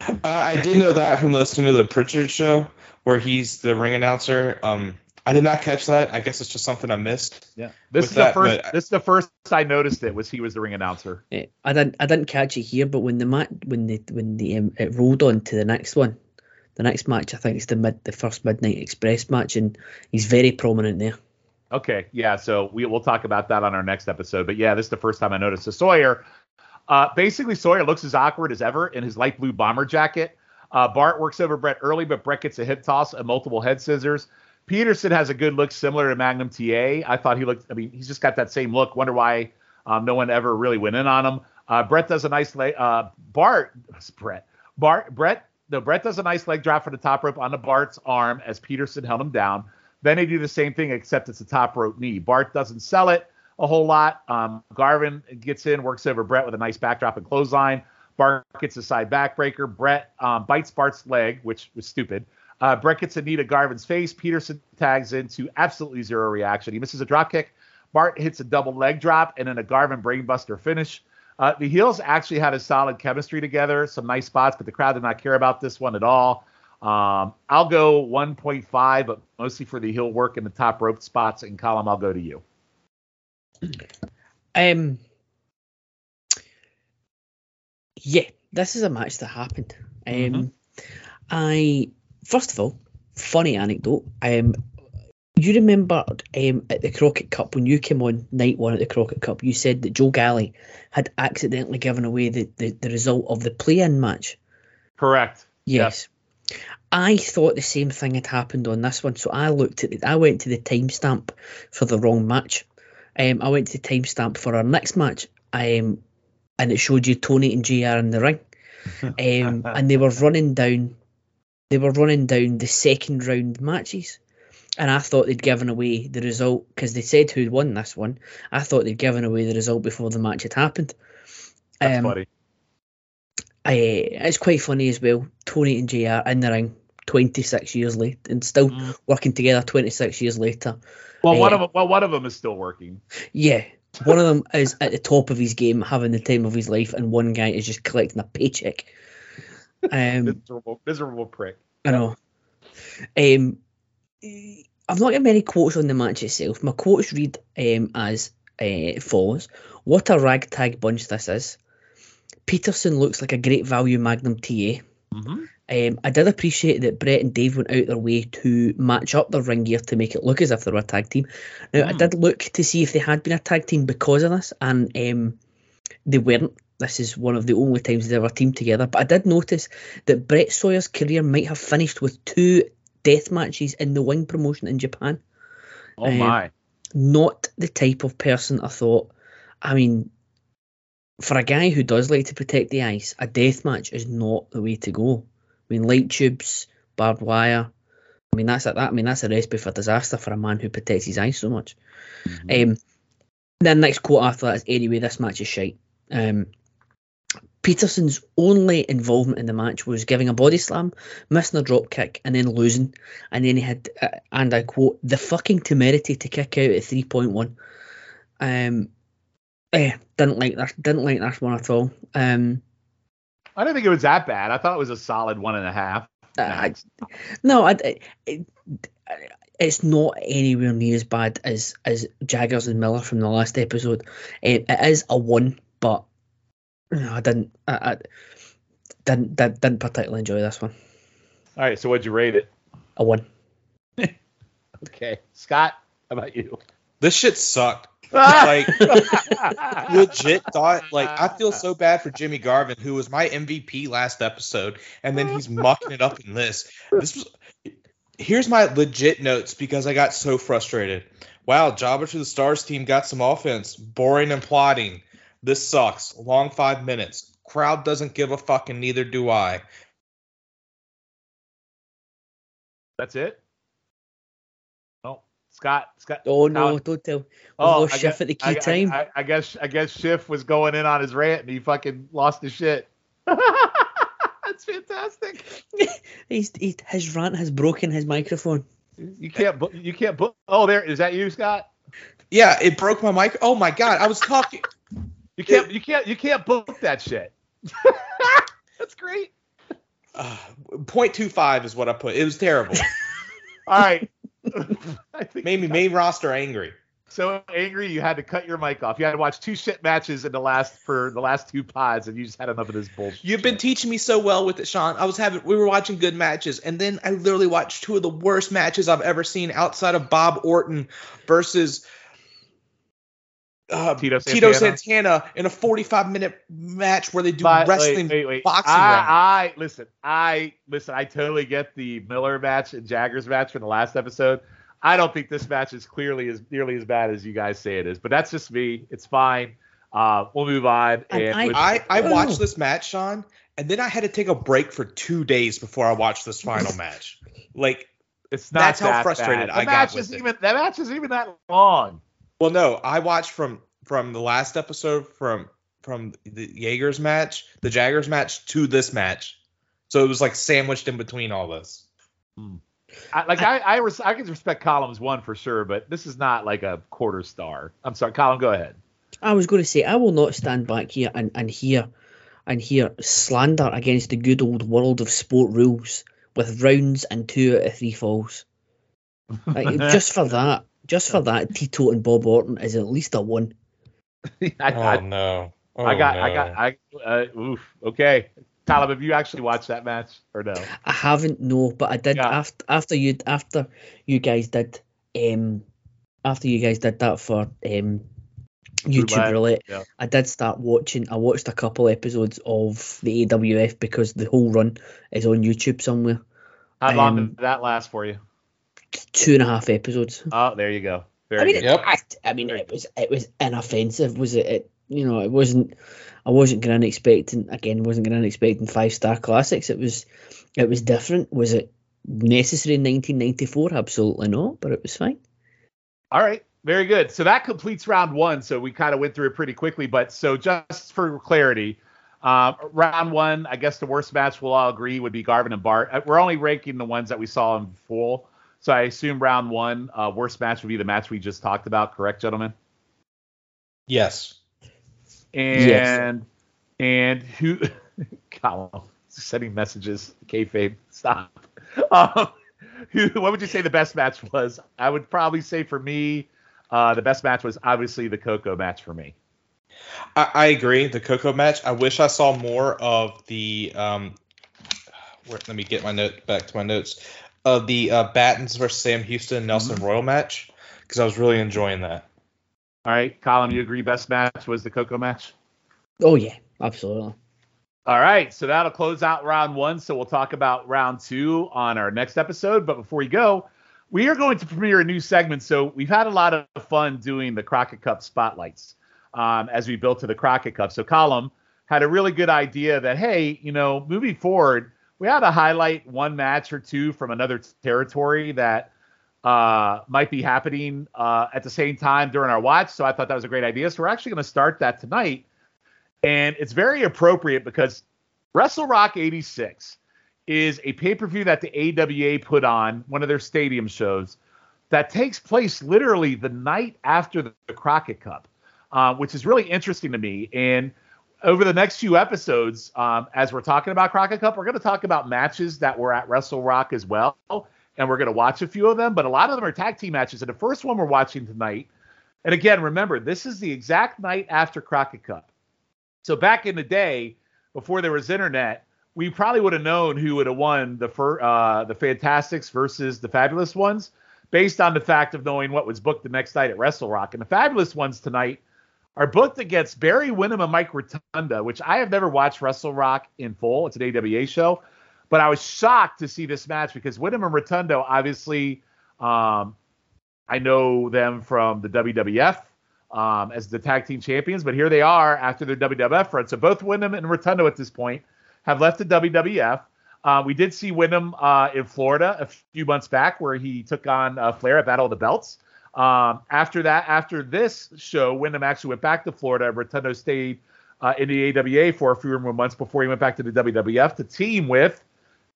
Uh, I did know that from listening to the Pritchard show, where he's the ring announcer. Um, I did not catch that. I guess it's just something I missed. Yeah, this is that, the first. But, this is the first I noticed it was he was the ring announcer. Yeah, I didn't. I didn't catch it here, but when the mat when the when the um, it rolled on to the next one, the next match I think it's the mid the first Midnight Express match, and he's very prominent there. Okay, yeah. So we we'll talk about that on our next episode. But yeah, this is the first time I noticed. So Sawyer, uh, basically Sawyer looks as awkward as ever in his light blue bomber jacket. Uh, Bart works over Brett early, but Brett gets a hip toss and multiple head scissors. Peterson has a good look similar to Magnum TA. I thought he looked. I mean, he's just got that same look. Wonder why um, no one ever really went in on him. Uh, Bret does a nice leg. Uh, Bart, Bret, Bart, Bret. No, Bret does a nice leg drop for the top rope onto Bart's arm as Peterson held him down. Then they do the same thing, except it's a top rope knee. Bart doesn't sell it a whole lot. Um, Garvin gets in, works over Bret with a nice backdrop and clothesline. Bart gets a side backbreaker. Bret um, bites Bart's leg, which was stupid. Uh, Bret gets a knee to Garvin's face. Peterson tags into absolutely zero reaction. He misses a drop kick. Bart hits a double leg drop and then a Garvin brainbuster finish. Uh, the heels actually had a solid chemistry together, some nice spots, but the crowd did not care about this one at all. Um, I'll go 1.5, but mostly for the heel work and the top rope spots. And Callum, I'll go to you. Um, yeah, this is a match that happened. Um, Mm-hmm. I first of all, funny anecdote. Um, you remember um at the Crockett Cup when you came on night one at the Crockett Cup, you said that Joe Galli had accidentally given away the the, the result of the play-in match. Correct. Yes. I thought the same thing had happened on this one, so I looked at it. I went to the timestamp for the wrong match. Um, I went to the timestamp for our next match, um, and it showed you Tony and JR in the ring, um, and they were running down. They were running down the second round matches, and I thought they'd given away the result because they said who'd won this one. I thought they'd given away the result before the match had happened. That's Um, funny. uh, it's quite funny as well. Tony and JR in the ring 26 years late and still Mm. working together 26 years later. Well, one uh, of them, well, one of them is still working. Yeah, one of them is at the top of his game, having the time of his life, and one guy is just collecting a paycheck. Um, Miserable, miserable prick. I know. Um, I've not got many quotes on the match itself. My quotes read um, as uh, follows: "What a ragtag bunch this is." Peterson looks like a great value Magnum TA. Mm-hmm. Um, I did appreciate that Brett and Dave went out their way to match up their ring gear to make it look as if they were a tag team. Now, I Hmm. did look to see if they had been a tag team because of this, and um, they weren't. This is one of the only times they've ever teamed together. But I did notice that Brett Sawyer's career might have finished with two death matches in the W*ING promotion in Japan. Oh Um, my. Not the type of person I thought. I mean, for a guy who does like to protect the ice, a death match is not the way to go. I mean, light tubes, barbed wire. I mean, that's a, that. I mean, that's a recipe for disaster for a man who protects his ice so much. Mm-hmm. Um, then next quote after that is anyway, this match is shite. Um, Peterson's only involvement in the match was giving a body slam, missing a drop kick, and then losing. And then he had, uh, and I quote, the fucking temerity to kick out at three point one. Um, eh, didn't like that. Didn't like that one at all. Um, I didn't think it was that bad. I thought it was a solid one and a half. I, no, I, it, it's not anywhere near as bad as as Jaggers and Miller from the last episode. Um, it is a one, but no, I didn't. I, I didn't, didn't didn't particularly enjoy this one. All right. So what'd you rate it? A one. Okay, Scott. How about you? This shit sucked. like legit thought like I feel so bad for Jimmy Garvin, who was my MVP last episode, and then he's mucking it up in this. This was here's my legit notes because I got so frustrated. Wow, Jobber to the Stars team got some offense. Boring and plotting. This sucks. Long five minutes. Crowd doesn't give a fuck and neither do I. That's it. Oh, Scott. Scott. Oh no! Callum- Don't tell. Oh, lost Schiff guess- at the key I, I- time. I, I guess I guess Schiff was going in on his rant and he fucking lost his shit. That's fantastic. He's, he, his rant has broken his microphone. You can't bu- you can't bu- Oh, there is that you, Scott? Yeah, it broke my mic. Oh my god, I was talking. You can't you can't you can't book that shit. That's great. Uh, 0.25 is what I put. It was terrible. All right. I think made me main roster angry. so angry you had to cut your mic off. You had to watch two shit matches in the last for the last two pods, and you just had enough of this bullshit. You've been teaching me so well with it, Sean. I was having we were watching good matches, and then I literally watched two of the worst matches I've ever seen outside of Bob Orton versus uh, Tito Tito Santana. Santana in a 45 minute match where they do But, wrestling wait, wait, wait. boxing. I, I listen. I listen. I totally get the Miller match and Jaggers match from the last episode. I don't think this match is clearly as nearly as bad as you guys say it is, but that's just me. It's fine. Uh, we'll move on. And And, I- I, I Oh. watched this match, Sean, and then I had to take a break for two days before I watched this final match. Like, it's not that's how that frustrated bad. I the got match with is it. even that match is even that long. Well, no, I watched from from the last episode from from the Jaggers match, the Jaggers match to this match, so it was like sandwiched in between all this. Hmm. I, like I, I, res- I can respect Callum's one for sure, but this is not like a quarter star. I'm sorry, Callum. Go ahead. I was going to say I will not stand back here and, and hear and hear slander against the good old world of sport rules with rounds and two out of three falls. Like, just for that, just for that, Tito and Bob Orton is at least a one. I, I, no! Oh, I got, I got, I, uh, oof. Okay, Callum, have you actually watched that match or no? I haven't no, but I did Yeah. after after you after you guys did um after you guys did that for um YouTube Roulette, roulette. yeah. I did start watching. I watched a couple episodes of the AWF because the whole run is on YouTube somewhere. How long Um, did that last for you? Two and a half episodes. Oh, there you go. Very I mean, good. Yep. I, I mean, it was it was inoffensive. Was it? it you know, it wasn't. I wasn't going to expecting again. Wasn't going to expecting five star classics. It was, it was different. Was it necessary in 1994? Absolutely not. But it was fine. All right. Very good. So that completes round one. So we kind of went through it pretty quickly. But so just for clarity, um, round one, I guess the worst match we'll all agree would be Garvin and Bart. Uh, We're only ranking the ones that we saw in full. So I assume round one, uh, worst match would be the match we just talked about. Correct, gentlemen? yes. And and who? Callum sending messages. Kayfabe, stop. Um, who? What would you say the best match was? I would probably say for me, uh, the best match was obviously the Koko match for me. I, I agree. The Koko match. I wish I saw more of the. Um, where, let me get my note back to my notes. Of the uh, Battens versus Sam Houston Nelson Royal match because I was really enjoying that. All right, Callum, you agree? Best match was the Koko match. Oh yeah, absolutely. All right, so that'll close out round one. So we'll talk about round two on our next episode. But before we go, we are going to premiere a new segment. So we've had a lot of fun doing the Crockett Cup spotlights um, as we built to the Crockett Cup. So Callum had a really good idea that hey, you know, moving forward, we ought to highlight one match or two from another territory that uh, might be happening uh, at the same time during our watch. So I thought that was a great idea. So we're actually going to start that tonight. And it's very appropriate because Wrestle Rock 86 is a pay per view that the AWA put on, one of their stadium shows, that takes place literally the night after the, the Crockett Cup, uh, which is really interesting to me. And over the next few episodes, um, as we're talking about Crockett Cup, we're going to talk about matches that were at Wrestle Rock as well. And we're going to watch a few of them, but a lot of them are tag team matches. And the first one we're watching tonight, and again, remember, this is the exact night after Crockett Cup. So back in the day, before there was internet, we probably would have known who would have won the fir- uh, the Fantastics versus the Fabulous Ones, based on the fact of knowing what was booked the next night at Wrestle Rock. And the Fabulous Ones tonight are booked against Barry Windham and Mike Rotunda, which I have never watched Wrestle Rock in full. It's an AWA show, but I was shocked to see this match because Windham and Rotundo, obviously, um, I know them from the WWF um, as the tag team champions, but here they are after their WWF run. So both Windham and Rotundo at this point have left the WWF. Uh, we did see Windham uh, in Florida a few months back where he took on uh, Flair at Battle of the Belts. Um, after that, after this show, Windham actually went back to Florida. Rotundo stayed uh, in the AWA for a few more months before he went back to the WWF to team with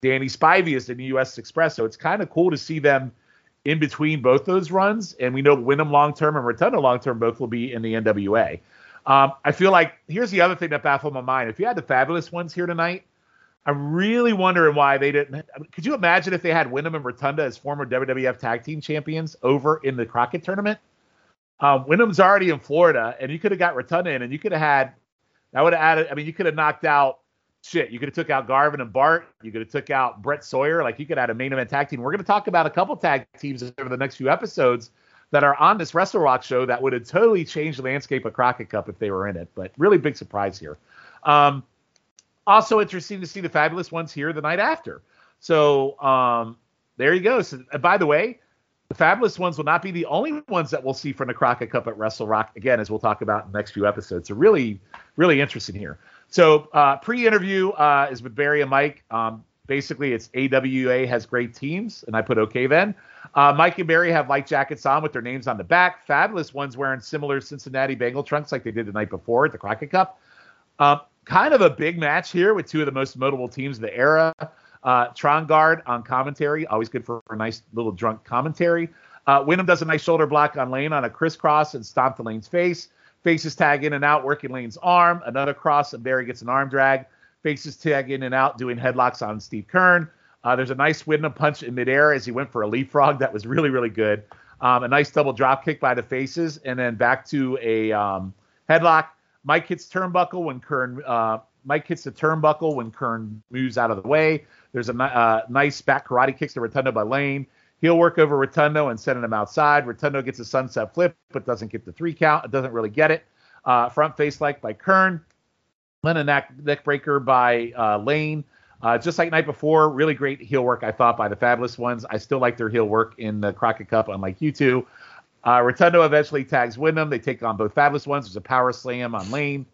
Danny Spivey as the US Express. So it's kind of cool to see them in between both those runs. And we know Windham long term and Rotundo long term both will be in the NWA. Um, I feel like here's the other thing that baffled my mind. If you had the fabulous ones here tonight, I'm really wondering why they didn't. Could you imagine if they had Windham and Rotunda as former WWF Tag Team Champions over in the Crockett tournament? Um, Windham's already in Florida, and you could have got Rotunda in, and you could have had that would have added. I mean, you could have knocked out shit. You could have took out Garvin and Bart. You could have took out Brett Sawyer. Like you could have had a main event tag team. We're going to talk about a couple tag teams over the next few episodes that are on this Wrestle Rock show that would have totally changed the landscape of Crockett Cup if they were in it. But really big surprise here. Um, also interesting to see the fabulous ones here the night after. So um, there you go. So, by the way, the fabulous ones will not be the only ones that we'll see from the Crockett Cup at Wrestle Rock again, as we'll talk about in the next few episodes. So really, really interesting here. So uh, pre-interview uh, is with Barry and Mike. Um, basically, it's AWA has great teams, and I put okay then. Uh, Mike and Barry have light jackets on with their names on the back. Fabulous ones wearing similar Cincinnati Bengal trunks like they did the night before at the Crockett Cup. Um, kind of a big match here with two of the most notable teams of the era. Uh, Trongard on commentary, always good for a nice little drunk commentary. Uh, Windham does a nice shoulder block on Lane on a crisscross and stomp the Lane's face. Faces tag in and out, working Lane's arm. Another cross, and Barry gets an arm drag. Faces tag in and out, doing headlocks on Steve Keirn. Uh, there's a nice Windham punch in midair as he went for a leapfrog. That was really, really good. Um, a nice double drop kick by the faces, and then back to a um, headlock. Mike hits turnbuckle when Keirn Uh, Mike hits the turnbuckle when Keirn moves out of the way. There's a uh, nice back karate kicks to Rotundo by Lane. He'll work over Rotundo and sending him outside. Rotundo gets a sunset flip, but doesn't get the three count. It doesn't really get it. Uh, front face like by Keirn. Then a neck, neck breaker by uh, Lane. Uh, just like night before, really great heel work, I thought, by the Fabulous Ones. I still like their heel work in the Crockett Cup, unlike you two. Uh, Rotundo eventually tags Windham. They take on both Fabulous Ones. There's a power slam on Lane.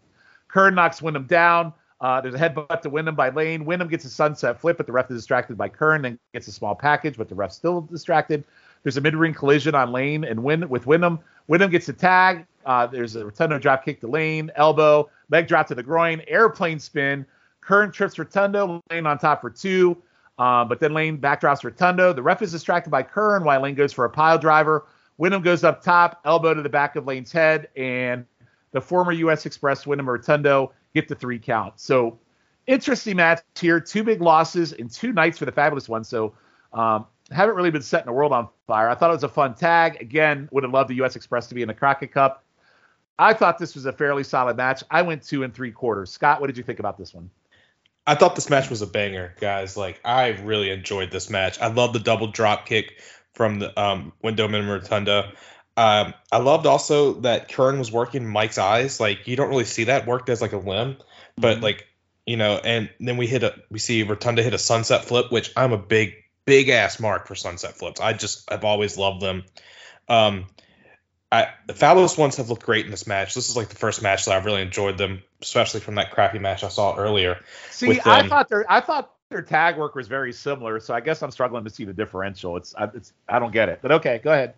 Keirn knocks Windham down. Uh, there's a headbutt to Windham by Lane. Windham gets a sunset flip, but the ref is distracted by Keirn and gets a small package, but the ref's still distracted. There's a mid-ring collision on Lane and Win with Windham. Windham gets a tag. Uh, there's a Rotundo drop kick to Lane, elbow, leg drop to the groin, airplane spin. Keirn trips Rotundo, Lane on top for two. Uh, but then Lane backdrops Rotundo. The ref is distracted by Keirn while Lane goes for a pile driver. Windham goes up top, elbow to the back of Lane's head, and the former U.S. Express Windham Rotundo get the three count. So interesting match here. Two big losses in two nights for the fabulous one. So um, haven't really been setting the world on fire. I thought it was a fun tag. Again, would have loved the U.S. Express to be in the Crockett Cup. I thought this was a fairly solid match. I went two and three quarters. Scott, what did you think about this one? I thought this match was a banger, guys. Like I really enjoyed this match. I love the double drop kick from the um, Windham and Rotunda. Um, I loved also that Keirn was working Mike's eyes. Like you don't really see that worked as like a limb, but mm-hmm. like you know, and then we hit a we see Rotunda hit a sunset flip, which I'm a big big ass mark for sunset flips. I just I've always loved them. Um, I the fabulous ones have looked great in this match. This is like the first match that I've really enjoyed them, especially from that crappy match I saw earlier. See, I thought their I thought their tag work was very similar, so I guess I'm struggling to see the differential. It's I, it's I don't get it, but okay, go ahead.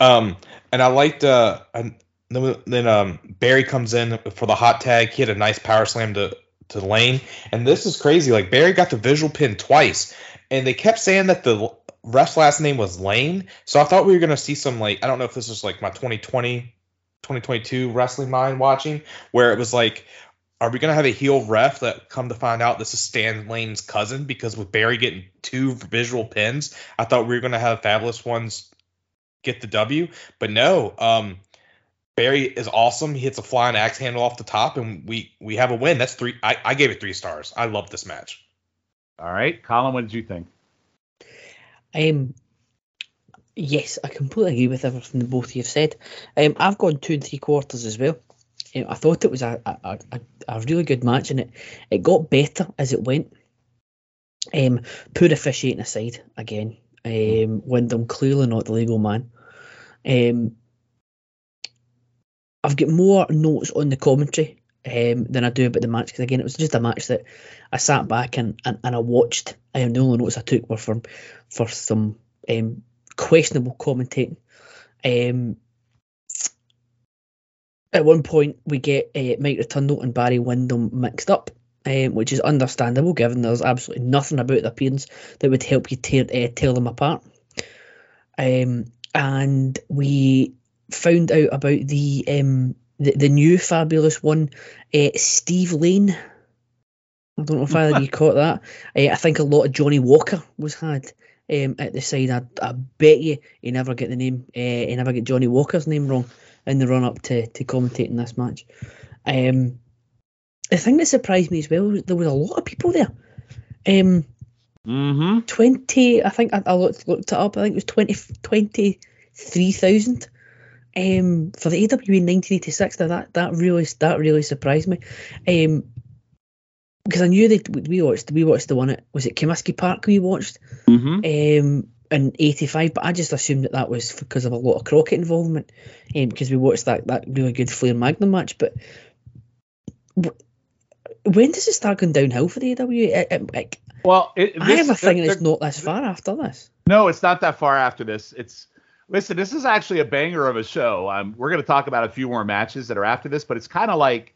Um, and I liked uh, and then, then um Barry comes in for the hot tag. He had a nice power slam to to Lane, and this is crazy. Like Barry got the visual pin twice, and they kept saying that the ref's last name was Lane. So I thought we were gonna see some like I don't know if this was like my 2020 2022 wrestling mind watching where it was like are we gonna have a heel ref that come to find out this is Stan Lane's cousin? Because with Barry getting two visual pins, I thought we were gonna have fabulous ones get the W. But no, um, Barry is awesome. He hits a flying axe handle off the top, and we we have a win. That's three. I, I gave it three stars. I love this match. All right, Callum, what did you think? Um, yes, I completely agree with everything that both of you have said. Um, I've gone two and three quarters as well. Um, I thought it was a, a, a, a really good match, and it it got better as it went. Um, poor officiating aside, again, um, Windham clearly not the legal man. Um, I've got more notes on the commentary um, than I do about the match because again it was just a match that I sat back and, and, and I watched. Um, the only notes I took were from for some um, questionable commentating. Um, at one point we get uh, Mike Rotundo and Barry Windham mixed up um, which is understandable given there's absolutely nothing about the appearance that would help you tear, uh, tell them apart. Um, and we found out about the um, the, the new fabulous one, uh, Steve Lane. I don't know if either of you caught that. Uh, I think a lot of Johnny Walker was had um, at the side. I, I bet you he never get the name, uh, he never get Johnny Walker's name wrong in the run up to to commentating this match. Um, the thing that surprised me as well was there was a lot of people there. Um, Mm-hmm. 20, I think I, I looked, looked it up, I think it was 20, 23,000 um, for the AWA in 1986. Now that, that really that really surprised me. Um, because I knew that we watched we watched the one at was it Comiskey Park we watched Mm-hmm. um, in '85, but I just assumed that that was because of a lot of Crockett involvement, um, because we watched that that really good Flair Magnum match. But w- when does it start going downhill for the AWA? It- it- like, Well, it, I have a this- feeling it's not this far after this. No, it's not that far after this. It's listen, this is actually a banger of a show. Um, we're going to talk about a few more matches that are after this, but it's kind of like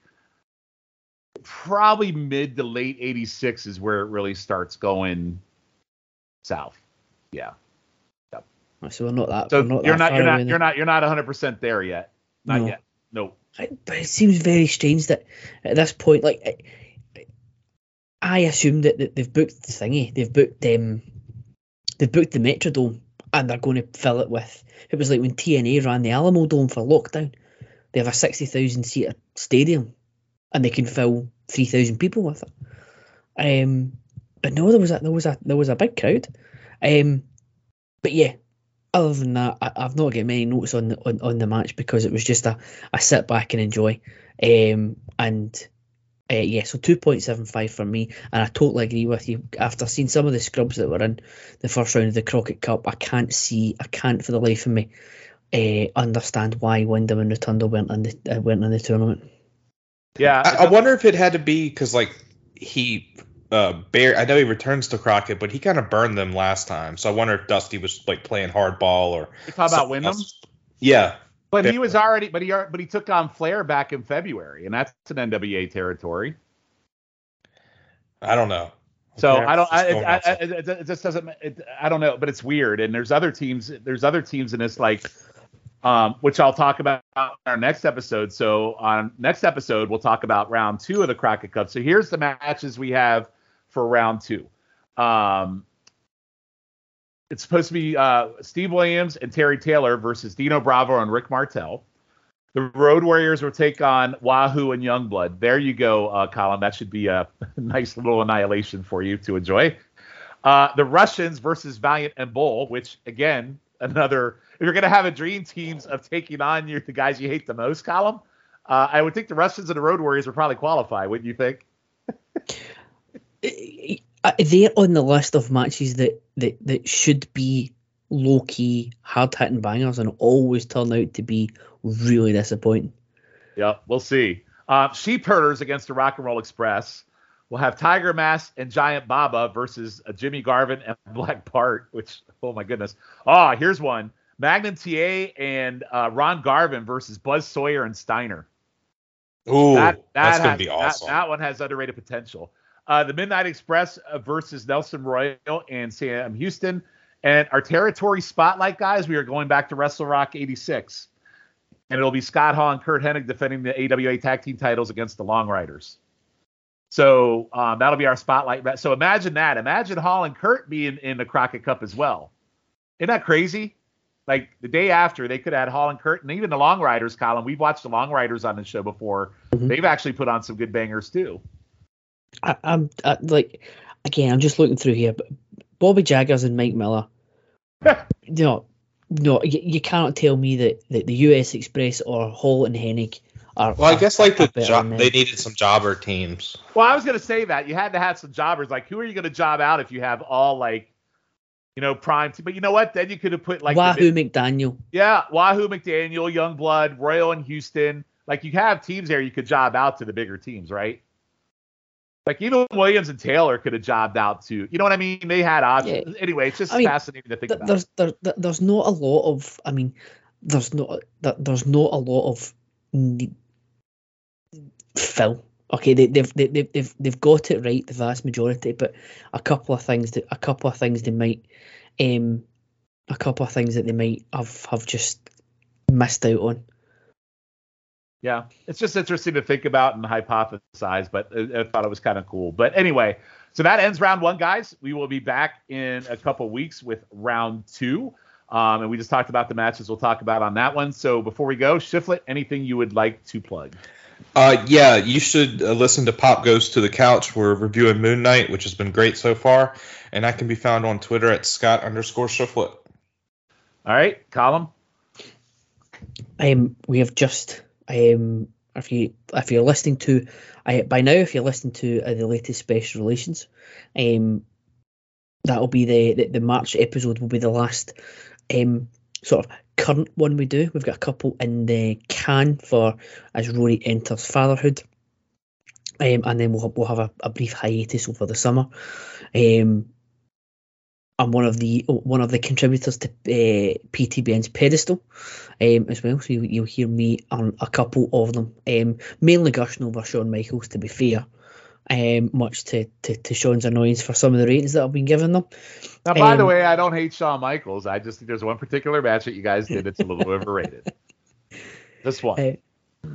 probably mid to late '86 is where it really starts going south. Yeah. So we're not that. So not you're that not you're not you're not you're not 100 percent there yet. Not No. yet. No. I- but it seems very strange that at this point, like, I- I assume that, that they've booked the thingy, they've booked um, they've booked the Metrodome, and they're going to fill it with. It was like when TNA ran the Alamo Dome for lockdown. They have a sixty thousand seater stadium, and they can fill three thousand people with it. Um, but no, there was a there was a there was a big crowd. Um, but yeah, other than that, I, I've not got many notes on the on, on the match because it was just a, a sit back and enjoy. Um, and uh, yeah, so two point seven five for me, and I totally agree with you. After seeing some of the scrubs that were in the first round of the Crockett Cup, I can't see, I can't for the life of me uh, understand why Windham and Rotundo weren't in the uh, weren't in the tournament. Yeah. I, I wonder if it had to be because like he uh bear I know he returns to Crockett, but he kind of burned them last time. So I wonder if Dusty was like playing hardball or you talk about Windham. else. Yeah. But he was already, but he, but he took on Flair back in February, and that's an NWA territory. I don't know. So Yeah, I don't, I, it's it, going I, it, it, it just doesn't, it, I don't know, but it's weird. And there's other teams, there's other teams in this, like, um, which I'll talk about in our next episode. So on next episode, we'll talk about round two of the Crockett Cup. So here's the matches we have for round two. Um, it's supposed to be uh, Steve Williams and Terry Taylor versus Dino Bravo and Rick Martel. The Road Warriors will take on Wahoo and Youngblood. There you go, uh, Callum. That should be a nice little annihilation for you to enjoy. Uh, the Russians versus Valiant and Bull, which again, another. If you're gonna have a dream teams of taking on your the guys you hate the most, Callum, uh, I would think the Russians and the Road Warriors would probably qualify, wouldn't you think? Uh, They're on the list of matches that that, that should be low key, hard hitting bangers, and always turn out to be really disappointing. Yeah, we'll see. Uh, Sheep Herders against the Rock and Roll Express. We'll have Tiger Mask and Giant Baba versus uh, Jimmy Garvin and Black Bart, which, oh my goodness. Ah, here's one. Magnum TA and uh, Ron Garvin versus Buzz Sawyer and Steiner. Ooh, that, that that's gonna has- be that- awesome. That, one has underrated potential. Uh, the Midnight Express uh, versus Nelson Royal and Sam Houston. And our territory spotlight guys, we are going back to Wrestle Rock 86. And it'll be Scott Hall and Curt Hennig defending the AWA tag team titles against the Long Riders. So um, that'll be our spotlight. So imagine that. Imagine Hall and Curt being in the Crockett Cup as well. Isn't that crazy? Like the day after, they could add Hall and Curt, and even the Long Riders, Callum. We've watched the Long Riders on the show before. Mhm. They've actually put on some good bangers too. I, I'm I, like, again, I'm just looking through here, but Bobby Jaggers and Mike Miller. no, no, you, you cannot tell me that, that the US Express or Hall and Hennig are. well, I are- guess like are the better job, they needed some jobber teams. Well, I was gonna say that you had to have some jobbers. Like, who are you gonna job out if you have all like, you know, prime? T- but you know what? Then you could have put like, Wahoo mid- McDaniel. yeah, Wahoo McDaniel, Youngblood, Royal, and Houston. Like, you have teams there you could job out to the bigger teams, right? Like even Williams and Taylor could have jobbed out too. You know what I mean? They had options. Anyway, it's just I mean, fascinating to think Th- about. there's there, there- there's not a lot of I mean there's not there- there's not a lot of ne- fill okay they, they've, they, they've they've they've got it right the vast majority but a couple of things that a couple of things they might um a couple of things that they might have have just missed out on Yeah, it's just interesting to think about and hypothesize, but I, I thought it was kind of cool. But anyway, so that ends round one, guys. We will be back in a couple weeks with round two. Um, and we just talked about the matches we'll talk about on that one. So before we go, Shiflett, anything you would like to plug? Uh, yeah, you should uh, listen to Pop Goes to the Couch. We're reviewing Moon Knight, which has been great so far, and I can be found on Twitter at Scott underscore Shiflett. All right, Callum. Um, we have just um, if you if you're listening to, by now if you're listening to uh, the latest special relations, um, that'll be the, the the March episode will be the last um sort of current one we do. We've got a couple in the can for as Rory enters fatherhood. Um, and then we'll we'll have a, a brief hiatus over the summer. Um, I'm one of the one of the contributors to uh, PTBN's pedestal um, as well. So you, will hear me on a couple of them, um, mainly gushing over Shawn Michaels. To be fair, um, much to, to, to Shawn's annoyance for some of the ratings that I've been given them. Now, by um, the way, I don't hate Shawn Michaels. I just think there's one particular match that you guys did that's a little overrated. This one. Uh,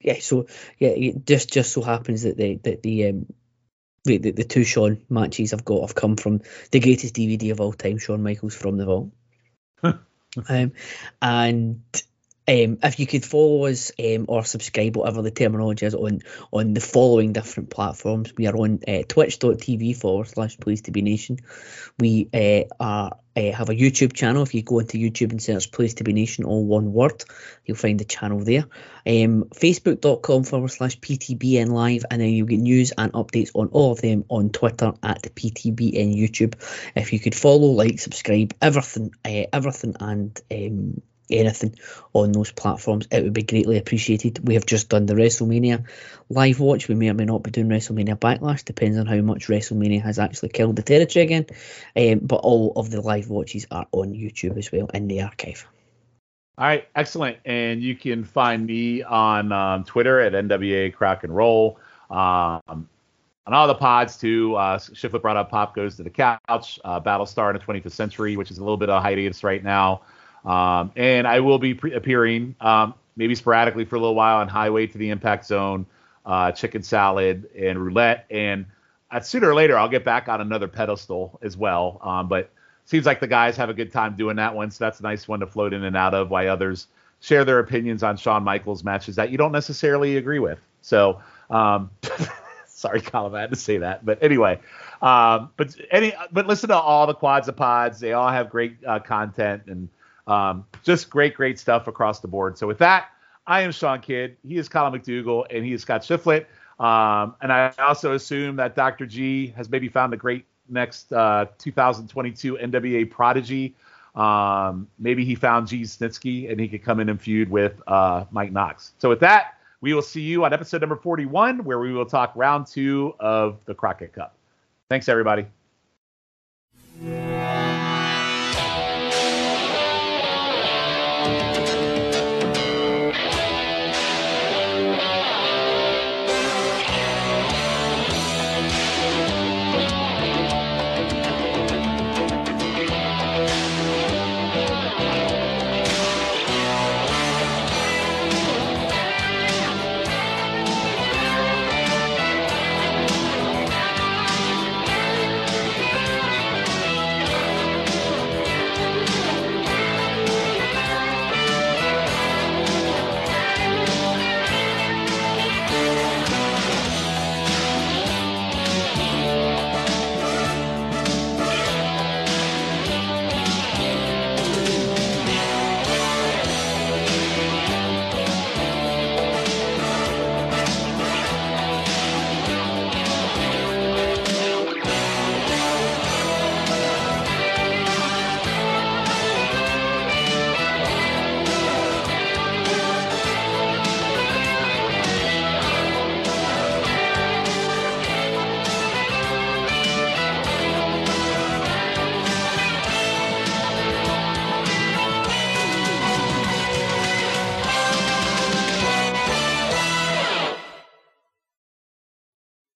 yeah, so yeah, it just just so happens that the that the um the, the, the two Shawn matches I've got have come from the greatest DVD of all time, Shawn Michaels from the Vault. um, and um, if you could follow us um, or subscribe, whatever the terminology is, on on the following different platforms, we are on uh, twitch.tv forward slash Place to Be Nation. We uh, are uh, have a YouTube channel. If you go into YouTube and search Place to Be Nation, all one word, you'll find the channel there. Um, Facebook.com forward slash PTBN Live, and then you'll get news and updates on all of them on Twitter at PTBN YouTube. If you could follow, like, subscribe, everything, uh, everything, and um, anything on those platforms, it would be greatly appreciated. We have just done the WrestleMania live watch. We may or may not be doing WrestleMania Backlash, depends on how much WrestleMania has actually killed the territory again. Um, but all of the live watches are on YouTube as well in the archive. All right, excellent. And you can find me on um, Twitter at NWA Crock and Roll. Um, on all the pods too. Uh, Shiflett brought up Pop Goes to the Couch, uh, Battlestar in the 25th Century, which is a little bit of hiatus right now. Um, and I will be pre- appearing um, maybe sporadically for a little while on Highway to the Impact Zone, uh, Chicken Salad, and Roulette. And uh, sooner or later, I'll get back on another pedestal as well. Um, but seems like the guys have a good time doing that one, so that's a nice one to float in and out of. While others share their opinions on Shawn Michaels matches that you don't necessarily agree with. So, um, sorry, Callum, I had to say that. But anyway, um, but any, but listen to all the quads of pods. They all have great uh, content and um, just great, great stuff across the board. So with that, I am Sean Kidd. He is Callum McDougal, and he is Scott Shiflett. Um, and I also assume that Dr. G has maybe found the great next uh, 2022 NWA prodigy. Um, maybe he found G. Snitsky and he could come in and feud with uh, Mike Knox. So with that, we will see you on episode number 41, where we will talk round two of the Crockett Cup. Thanks, everybody.